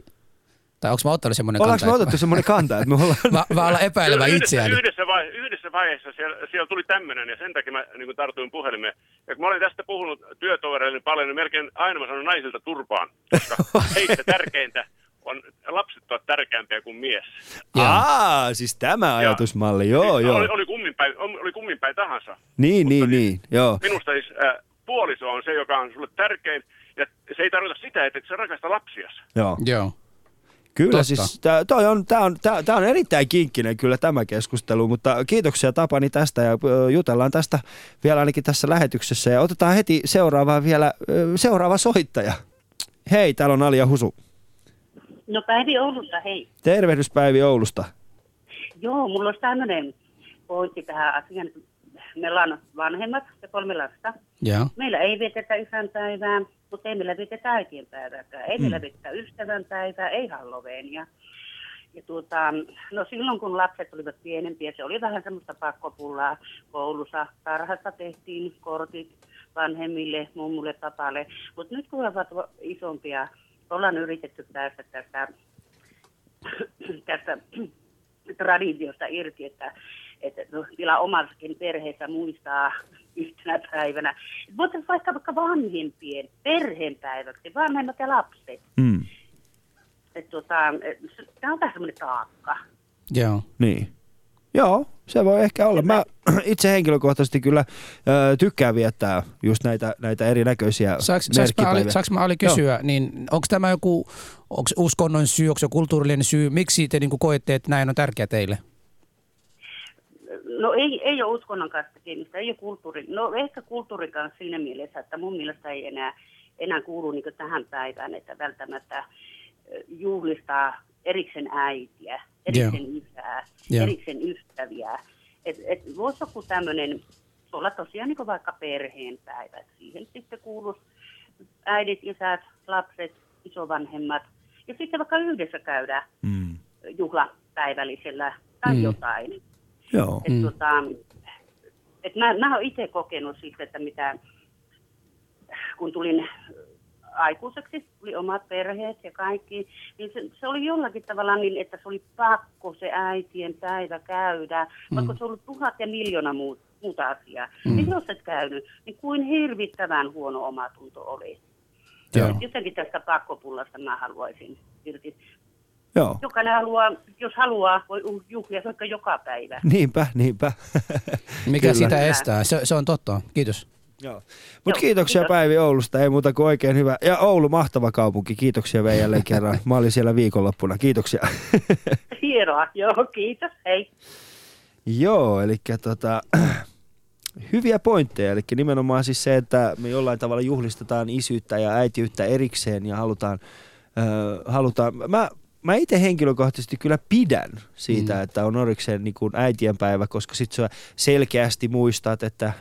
Tai onko mä ottanut semmoinen Ollaanko kanta? me että otettu semmoinen kanta, että me ollaan... Mä, mä alan epäilevä yhdessä, itseäni. Yhdessä, vai, yhdessä vaiheessa siellä, siellä tuli tämmöinen ja sen takia mä niin kuin tartuin puhelimeen. Ja kun mä olen tästä puhunut työtovereille paljon, niin melkein aina mä sanon naisilta turpaan, koska heistä tärkeintä on, lapset ovat tärkeämpiä kuin mies. Aa, siis tämä ajatusmalli, joo, Siis joo. Oli, oli, kummin päin, oli kummin päin tahansa. Niin, niin, siis niin, joo. Minusta siis äh, puoliso on se, joka on sulle tärkein. Ja se ei tarkoita sitä, että et sä rakasta lapsias. Joo. Joo. Kyllä Totta. siis, tää, toi on, tää on, tää, tää on erittäin kinkkinen kyllä tämä keskustelu, mutta kiitoksia Tapani tästä ja jutellaan tästä vielä ainakin tässä lähetyksessä ja otetaan heti seuraava vielä, seuraava soittaja. Hei, täällä on Alia Husu. No Päivi Oulusta, hei. Tervehdys Päivi Oulusta. Joo, mulla olisi tämmöinen pointti tähän asiaan. Meillä on vanhemmat ja kolme lasta. Joo. Meillä ei vietetä isänpäivää, mutta ei meillä vietetä äitienpäivääkään. Ei meillä vietetä ystävänpäivää, ei Halloweenia. Ja tuota, no silloin kun lapset olivat pienempiä, se oli vähän semmoista pakkopullaa koulussa. Tarhassa tehtiin kortit vanhemmille, mummulle, papalle. Mutta nyt kun ovat isompia, ollaan yritetty päästä tästä, tästä traditiosta irti, että, että no, vielä omassakin perheessä muistaa yhtenä päivänä. Voitaisiin vaikka vaikka vanhempien perheenpäiväksi, vanhemmat ja lapset. Mm. Että tota, tämä on vähän semmoinen taakka. Joo. Niin. Joo, se voi ehkä olla. Mä itse henkilökohtaisesti kyllä ö, tykkään viettää just näitä, näitä erinäköisiä Saanko, saanko, mä, merkkipäiviä. Saanko mä Ali kysyä, niin onko tämä joku, onko uskonnon syy, onko se kulttuurillinen syy, miksi te niin koette, että näin on tärkeä teille? No ei, ei ole uskonnon kanssa tekemistä, ei ole kulttuuri. No ehkä kulttuurin kanssa siinä mielessä, että mun mielestä ei enää, enää kuulu niin tähän päivään, että välttämättä juhlistaa erikseen äitiä, erikseen isää, Joo. erikseen ystäviä. Et, et voisi joku tämmöinen olla tosiaan niin vaikka perheenpäivä. Siihen sitten kuuluisi äidit, isät, lapset, isovanhemmat. Ja sitten vaikka yhdessä käydä Mm. juhlapäivällisellä tai Mm. jotain. Joo. Et Mm. tota, et mä, mä oon itse kokenut sitten, että mitä, kun tulin aikuiseksi, tuli omat perheet ja kaikki, niin se, se oli jollakin tavalla niin, että se oli pakko se äitien päivä käydä, mm. vaikka se ollut tuhat ja miljoona muut, muuta asiaa. Mm. Niin jos et käynyt, niin kuin hirvittävän huono omatunto oli. Joo. Jotenkin tästä pakkopullasta mä haluaisin irti. Joo. Jokainen haluaa, jos haluaa, voi uh- juhlia vaikka joka päivä. Niinpä, niinpä. Mikä Kyllä. sitä estää? Se, se on totta. Kiitos. Joo. Mutta kiitoksia kiitos. Päivi Oulusta, ei muuta kuin oikein hyvä. Ja Oulu, mahtava kaupunki, kiitoksia vielä jälleen kerran. Mä olin siellä viikonloppuna, kiitoksia. Hienoa, joo, kiitos, hei. Joo, eli tota, hyviä pointteja. Eli nimenomaan siis se, että me jollain tavalla juhlistetaan isyyttä ja äitiyttä erikseen ja halutaan, äh, halutaan mä, mä itse henkilökohtaisesti kyllä pidän siitä, mm. että on orikseen niin kuin äitienpäivä, koska sitten sä selkeästi muistat, että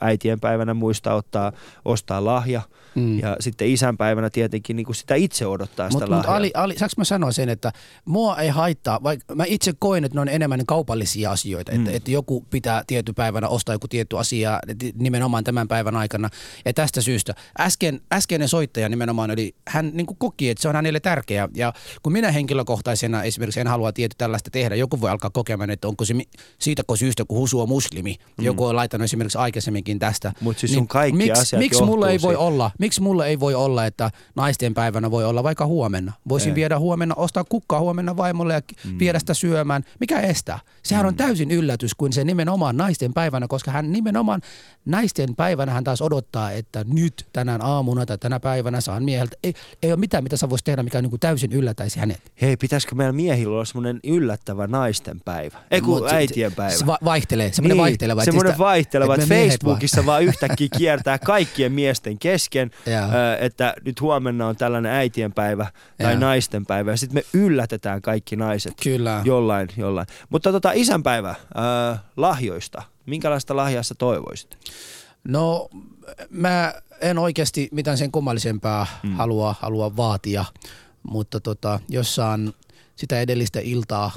äitienpäivänä muistaa ottaa, ostaa lahja Mm. ja sitten isänpäivänä tietenkin niin kuin sitä itse odottaa sitä mut lahjaa. Ali, Ali, saanko mä sanoa sen, että mua ei haittaa, vaikka mä itse koen, että ne on enemmän kaupallisia asioita, mm. että, että joku pitää tietty päivänä ostaa joku tietty asia nimenomaan tämän päivän aikana. Ja tästä syystä äsken, äskeinen soittaja nimenomaan oli, hän niin kuin koki, että se on hänelle tärkeä. Ja kun minä henkilökohtaisena esimerkiksi en halua tietty tällaista tehdä, joku voi alkaa kokemaan, että onko se siitä kun syystä, kun Husu on muslimi, mm. joku on laittanut esimerkiksi aikaisemminkin tästä. Niin Mut siis sun kaikki miksi, asiat miksi mulla ei voi olla, miksi mulla ei voi olla, että naisten päivänä voi olla vaikka huomenna. Voisin Ei. viedä huomenna, ostaa kukkaa huomenna vaimolle ja mm. viedä sitä syömään. Mikä estää? Sehän mm. on täysin yllätys kuin se nimenomaan naisten päivänä, koska hän nimenomaan naisten päivänä hän taas odottaa, että nyt tänään aamuna tai tänä päivänä saan mieheltä. Ei, ei ole mitään, mitä sä voisi tehdä, mikä niin kuin täysin yllätäisi hänet. Hei, pitäisikö meillä miehillä olla semmoinen yllättävä naisten päivä? Ei kun Mut äitien päivä. Se va- vaihtelee, semmoinen niin, vaihteleva. Semmoinen sitä- vaihteleva, että Facebookissa vaan yhtäkkiä kiertää kaikkien miesten kesken, ö, että nyt huomenna on tällainen äitien päivä tai Joo. naisten päivä. Ja sitten me yllätetään kaikki naiset Kyllä. jollain, jollain. Mutta tota, isänpäivä ö, lahjoista. Minkälaista lahjaa sä toivoisit? No mä en oikeasti mitään sen kummallisempaa mm. halua, halua vaatia, mutta tota, jos saan sitä edellistä iltaa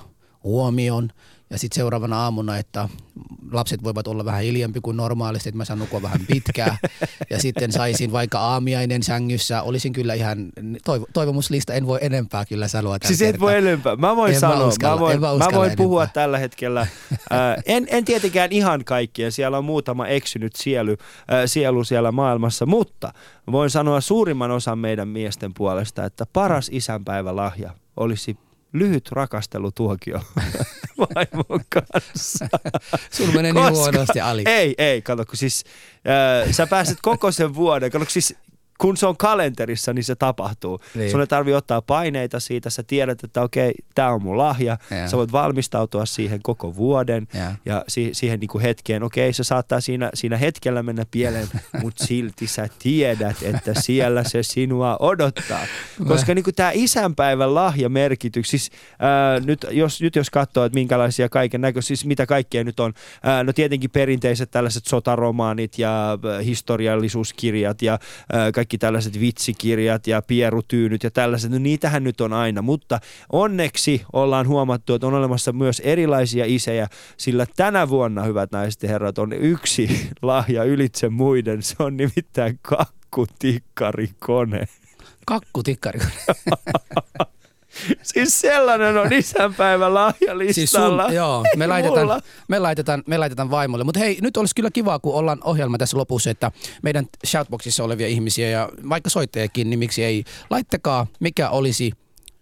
huomioon ja sitten seuraavana aamuna, että lapset voivat olla vähän hiljempi kuin normaalisti, että mä saan nukua vähän pitkään. ja sitten saisin vaikka aamiainen sängyssä. Olisin kyllä ihan, toivo, toivomuslista en voi enempää kyllä sanoa. Siis et voi enempää. Mä voin En mä sanoa, uskalla, mä voin, mä mä voin puhua tällä hetkellä. Äh, en, en tietenkään ihan kaikkien, siellä on muutama eksynyt sielu, äh, sielu siellä maailmassa, mutta voin sanoa suurimman osan meidän miesten puolesta, että paras isänpäivälahja olisi lyhyt rakastelutuokio vaimon kanssa. Sun menee niin huonosti, Ali. Ei, ei, kato, kun siis äh, sä pääset koko sen vuoden, kato, kun siis kun se on kalenterissa, niin se tapahtuu. Niin. Sun ei tarvi ottaa paineita siitä, sä tiedät, että okei, tämä on mun lahja. Joo. Sä voit valmistautua siihen koko vuoden Joo. ja si- siihen niinku hetkeen. Okei, se saattaa siinä, siinä hetkellä mennä pieleen, mutta silti sä tiedät, että siellä se sinua odottaa. Koska niinku tämä isänpäivän lahjamerkitys, siis ää, nyt, jos, nyt jos katsoo, että minkälaisia kaiken näköisiä, siis mitä kaikkea nyt on, ää, no tietenkin perinteiset tällaiset sotaromaanit ja ää, historiallisuuskirjat ja ää, kaikki tällaiset vitsikirjat ja pierutyynyt ja tällaiset, no niitähän nyt on aina, mutta onneksi ollaan huomattu, että on olemassa myös erilaisia isejä, sillä tänä vuonna, hyvät naiset ja herrat, on yksi lahja ylitse muiden, se on nimittäin kakkutikkarikone. Kakkutikkari. Siis sellainen on isänpäivän lahjalistalla. Siis sun, joo, me laitetaan, me, laitetaan, me laitetaan vaimolle. Mutta hei, nyt olisi kyllä kiva, kun ollaan ohjelma tässä lopussa, että meidän shoutboxissa olevia ihmisiä ja vaikka soittajakin, niin miksi ei, laittakaa mikä olisi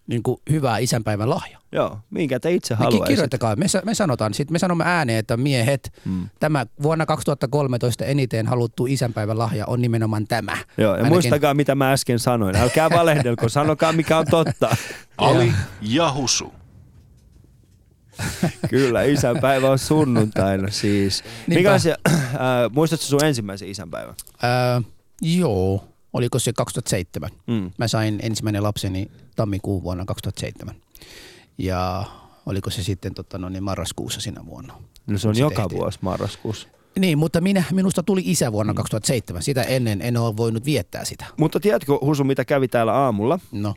niin kuin hyvä isänpäivän lahja. Joo, minkä te itse Me ki- haluaisitte. kirjoittakaa, me, me sanotaan, sit me sanomme ääneen, että miehet, mm. tämä vuonna 2013 eniten haluttu isänpäivän lahja on nimenomaan tämä. Joo, ja Ainakin- muistakaa mitä mä äsken sanoin. Älkää valehdelko, sanokaa mikä on totta. Ali ja Husu. Kyllä, isänpäivä on sunnuntaina siis. Niinpä. Minkälaisia, äh, muistatko sun ensimmäisen isänpäivän? Öö, joo, oliko se 2007? Mm. Mä sain ensimmäinen lapseni tammikuun vuonna 2007. Ja oliko se sitten tota, no, niin marraskuussa sinä vuonna. No se on Se joka tehtiin. vuosi marraskuussa. Niin, mutta minä, minusta tuli isä vuonna 2007. Sitä ennen en ole voinut viettää sitä. Mutta tiedätkö Husu, mitä kävi täällä aamulla? No,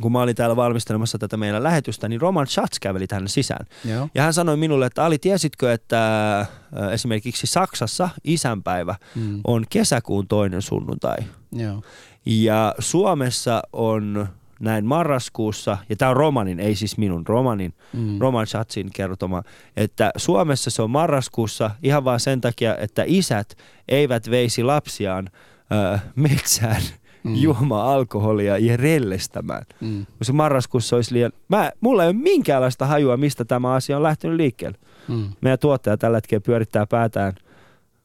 Kun mä olin täällä valmistelemassa tätä meidän lähetystä, niin Roman Schatz käveli tänne sisään. joo. Ja hän sanoi minulle, että Ali, tiesitkö, että äh, esimerkiksi Saksassa isänpäivä Mm. on kesäkuun toinen sunnuntai. joo. Ja Suomessa on näin marraskuussa, ja tämä on Romanin, ei siis minun, Romanin, Mm. mm. Roman Schatzin kertoma, että Suomessa se on marraskuussa ihan vaan sen takia, että isät eivät veisi lapsiaan ö, metsään mm. juomaan alkoholia ja rellestämään. Mm. Kun se marraskuussa olisi liian... Mä, mulla ei ole minkäänlaista hajua, mistä tämä asia on lähtenyt liikkeelle. Mm. Meidän tuottaja tällä hetkellä pyörittää päätään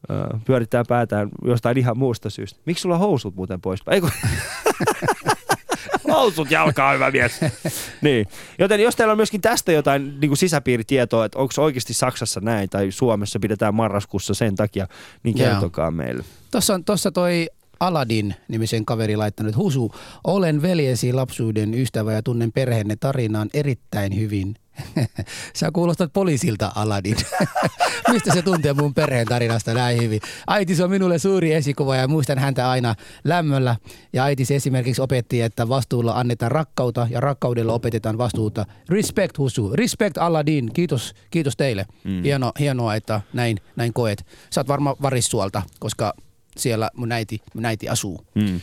ö, pyörittää päätään jostain ihan muusta syystä. Miksi sulla on housut muuten pois? Ei kun... housut jalkaa, hyvä mies. niin. Joten jos teillä on myöskin tästä jotain niin kuin sisäpiiritietoa, että onko oikeasti Saksassa näin tai Suomessa pidetään marraskuussa sen takia, niin Joo. kertokaa meille. Tuossa on tossa toi Aladin nimisen kaveri laittanut Husu, olen veljesi lapsuuden ystävä ja tunnen perheenne tarinaan erittäin hyvin. Sä kuulostat poliisilta, Aladin. Mistä se tuntee mun perheen tarinasta näin hyvin? Äitis on minulle suuri esikuva ja muistan häntä aina lämmöllä. Ja äitis esimerkiksi opetti, että vastuulla annetaan rakkautta ja rakkaudella opetetaan vastuuta. Respect Husu, respect Aladin. Kiitos, kiitos teille. Mm. Hieno, hienoa, että näin, näin koet. Sä oot varmaan varissuolta, koska siellä mun äiti, mun äiti asuu. Mm.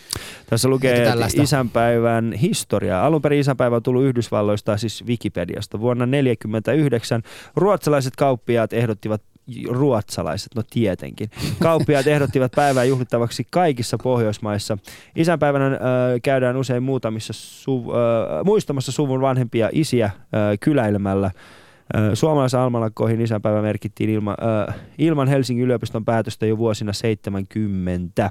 Tässä lukee Eikä että tällaista. isänpäivän historia. Alun perin isänpäivä on tullut Yhdysvalloista, siis Wikipediasta. Vuonna 1949 ruotsalaiset kauppiaat ehdottivat ruotsalaiset, no tietenkin. Kauppiaat ehdottivat päivää juhlittavaksi kaikissa Pohjoismaissa. Isänpäivänä äh, käydään usein muutamissa suv, äh, muistamassa suvun vanhempia isiä äh, kyläilemällä. Suomalaisen almanakkoihin isänpäivä merkittiin ilma, äh, ilman Helsingin yliopiston päätöstä jo vuosina 70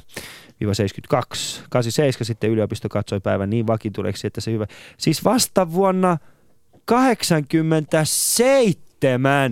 72. 87 sitten yliopisto katsoi päivän niin vakituneeksi, että se hyvä. Siis vasta vuonna 87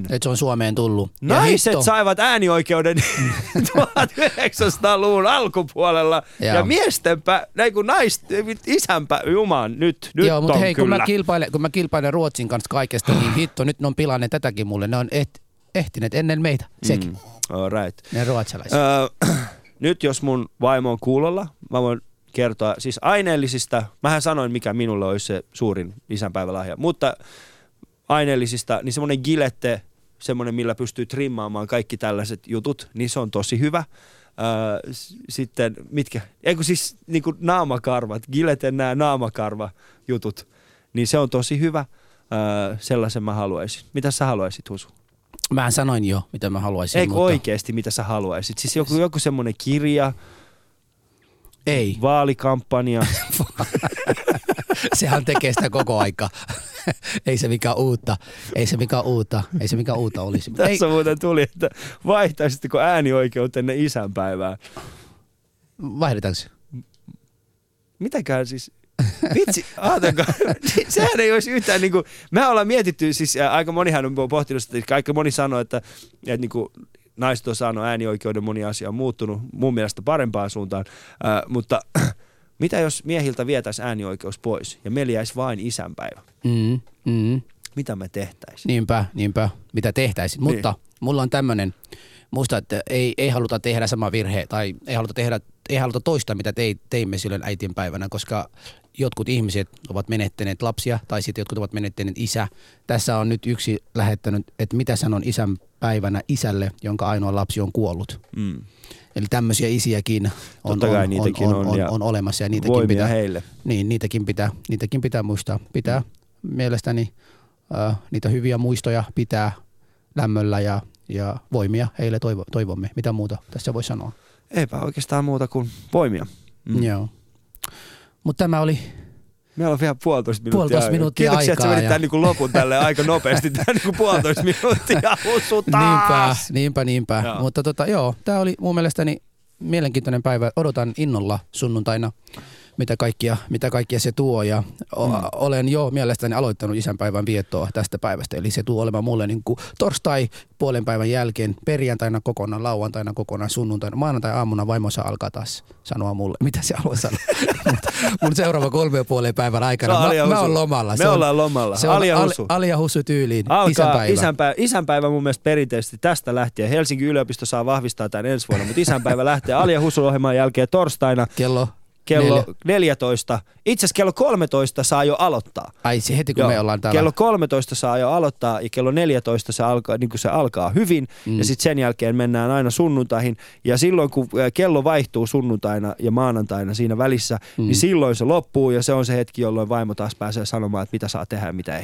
Et se on Suomeen tullut. Ja naiset hitto, saivat äänioikeuden 1900-luvun alkupuolella ja, Joo. miesten pä, näin kun naisten, isänpä, juman, nyt, nyt Joo, mutta hei, kun kyllä. mä, kilpailen, kun mä kilpailen Ruotsin kanssa kaikesta, niin hitto, nyt ne on pilanneet tätäkin mulle. Ne on et, ehtineet ennen meitä, sekin. Mm, all right. ne ruotsalaiset. Öö, nyt jos mun vaimo on kuulolla, mä voin kertoa siis aineellisista, mähän sanoin mikä minulle olisi se suurin isänpäivälahja, mutta aineellisista, niin semmoinen Gillette semmoinen, millä pystyy trimmaamaan kaikki tällaiset jutut, niin se on tosi hyvä. Öö, sitten mitkä, eikö siis niin kuin naamakarvat, Gilleten nämä naamakarva-jutut, niin se on tosi hyvä. Öö, sellaisen mä haluaisin. Mitä sä haluaisit, Husu? Mä sanoin jo, mitä mä haluaisin. Eikö mutta oikeasti, mitä sä haluaisit? Siis joku, joku semmoinen kirja, Ei. vaalikampanja. Sehän tekee sitä koko aika. ei se mikään uutta. Ei se mikään uutta. Ei se mikään uutta olisi. Mutta ei, Tässä muuten tuli, että vaihtaisitteko äänioikeutenne isänpäivään? vaihdetaanko se? Mitäkään siis... Vitsi, ajatelkaa, sehän ei olisi yhtään niin kuin, me ollaan mietitty, siis aika monihan on pohtinut sitä, että aika moni sanoo, että, että niin kuin, naiset on saanut äänioikeuden, moni asia on muuttunut mun mielestä parempaan suuntaan, ää, mutta mitä jos miehiltä vietäisiin äänioikeus pois ja meillä jäisi vain isänpäivä? Mm, mm. Mitä me tehtäisiin? Niinpä, niinpä. Mitä tehtäisiin. Niin. Mutta mulla on tämmöinen, muista, että ei, ei haluta tehdä sama virhe tai ei haluta, tehdä, ei haluta toista, mitä tei, teimme silloin äitien päivänä, koska jotkut ihmiset ovat menettäneet lapsia tai sitten jotkut ovat menettäneet isä. Tässä on nyt yksi lähettänyt, että mitä sanon isän päivänä isälle, jonka ainoa lapsi on kuollut. Mm. Eli tämmöisiä isiäkin on, Totta kai on, niitäkin on, on, on, ja on, on olemassa ja niitäkin pitää, heille. niin, niitäkin pitää, niitäkin pitää muistaa. Pitää mielestäni äh, niitä hyviä muistoja pitää lämmöllä ja, ja voimia heille toivo, toivomme. Mitä muuta tässä voi sanoa? Eipä oikeastaan muuta kuin voimia. Mm. Joo. Mutta tämä oli, Meillä on vielä puolitoista minuuttia. Puolitoista aikaa. minuuttia Kiitoksia, että sä aikaa vedit ja- tämän niin kuin lopun tälle aika nopeasti. Tämä niin kuin puolitoista minuuttia. Husu niinpä, taas! niinpä, niinpä. Joo. Mutta tota, joo, tämä oli mun mielestäni mielenkiintoinen päivä. Odotan innolla sunnuntaina, mitä kaikkia, mitä kaikkia se tuo. Ja o- Mm. olen jo mielestäni aloittanut isänpäivän viettoa tästä päivästä. Eli se tuo olemaan mulle niin kuin torstai puolen päivän jälkeen, perjantaina kokonaan, lauantaina kokonaan, sunnuntaina, maanantai aamuna vaimossa alkaa taas sanoa mulle, mitä se haluaa sanoa. Mut mun seuraava kolme ja puolen päivän aikana, mä, mä oon lomalla. Me on- ollaan lomalla. Se on Alia Ali- Husu. Alia Husu tyyliin, Alkaa isänpäivä. isänpäivä. isänpäivä mun mielestä perinteisesti tästä lähtien. Helsingin yliopisto saa vahvistaa tämän ensi vuonna, mutta isänpäivä lähtee Alia Husu-ohjelman jälkeen torstaina Kello kello neljä. 14. Itse asiassa kello 13 saa jo aloittaa. Ai se heti kun Joo. me ollaan täällä. Kello 13 saa jo aloittaa ja kello 14 se alkaa, niin se alkaa hyvin mm. ja sitten sen jälkeen mennään aina sunnuntaihin ja silloin kun äh, kello vaihtuu sunnuntaina ja maanantaina siinä välissä, mm. niin silloin se loppuu ja se on se hetki, jolloin vaimo taas pääsee sanomaan, että mitä saa tehdä ja mitä ei.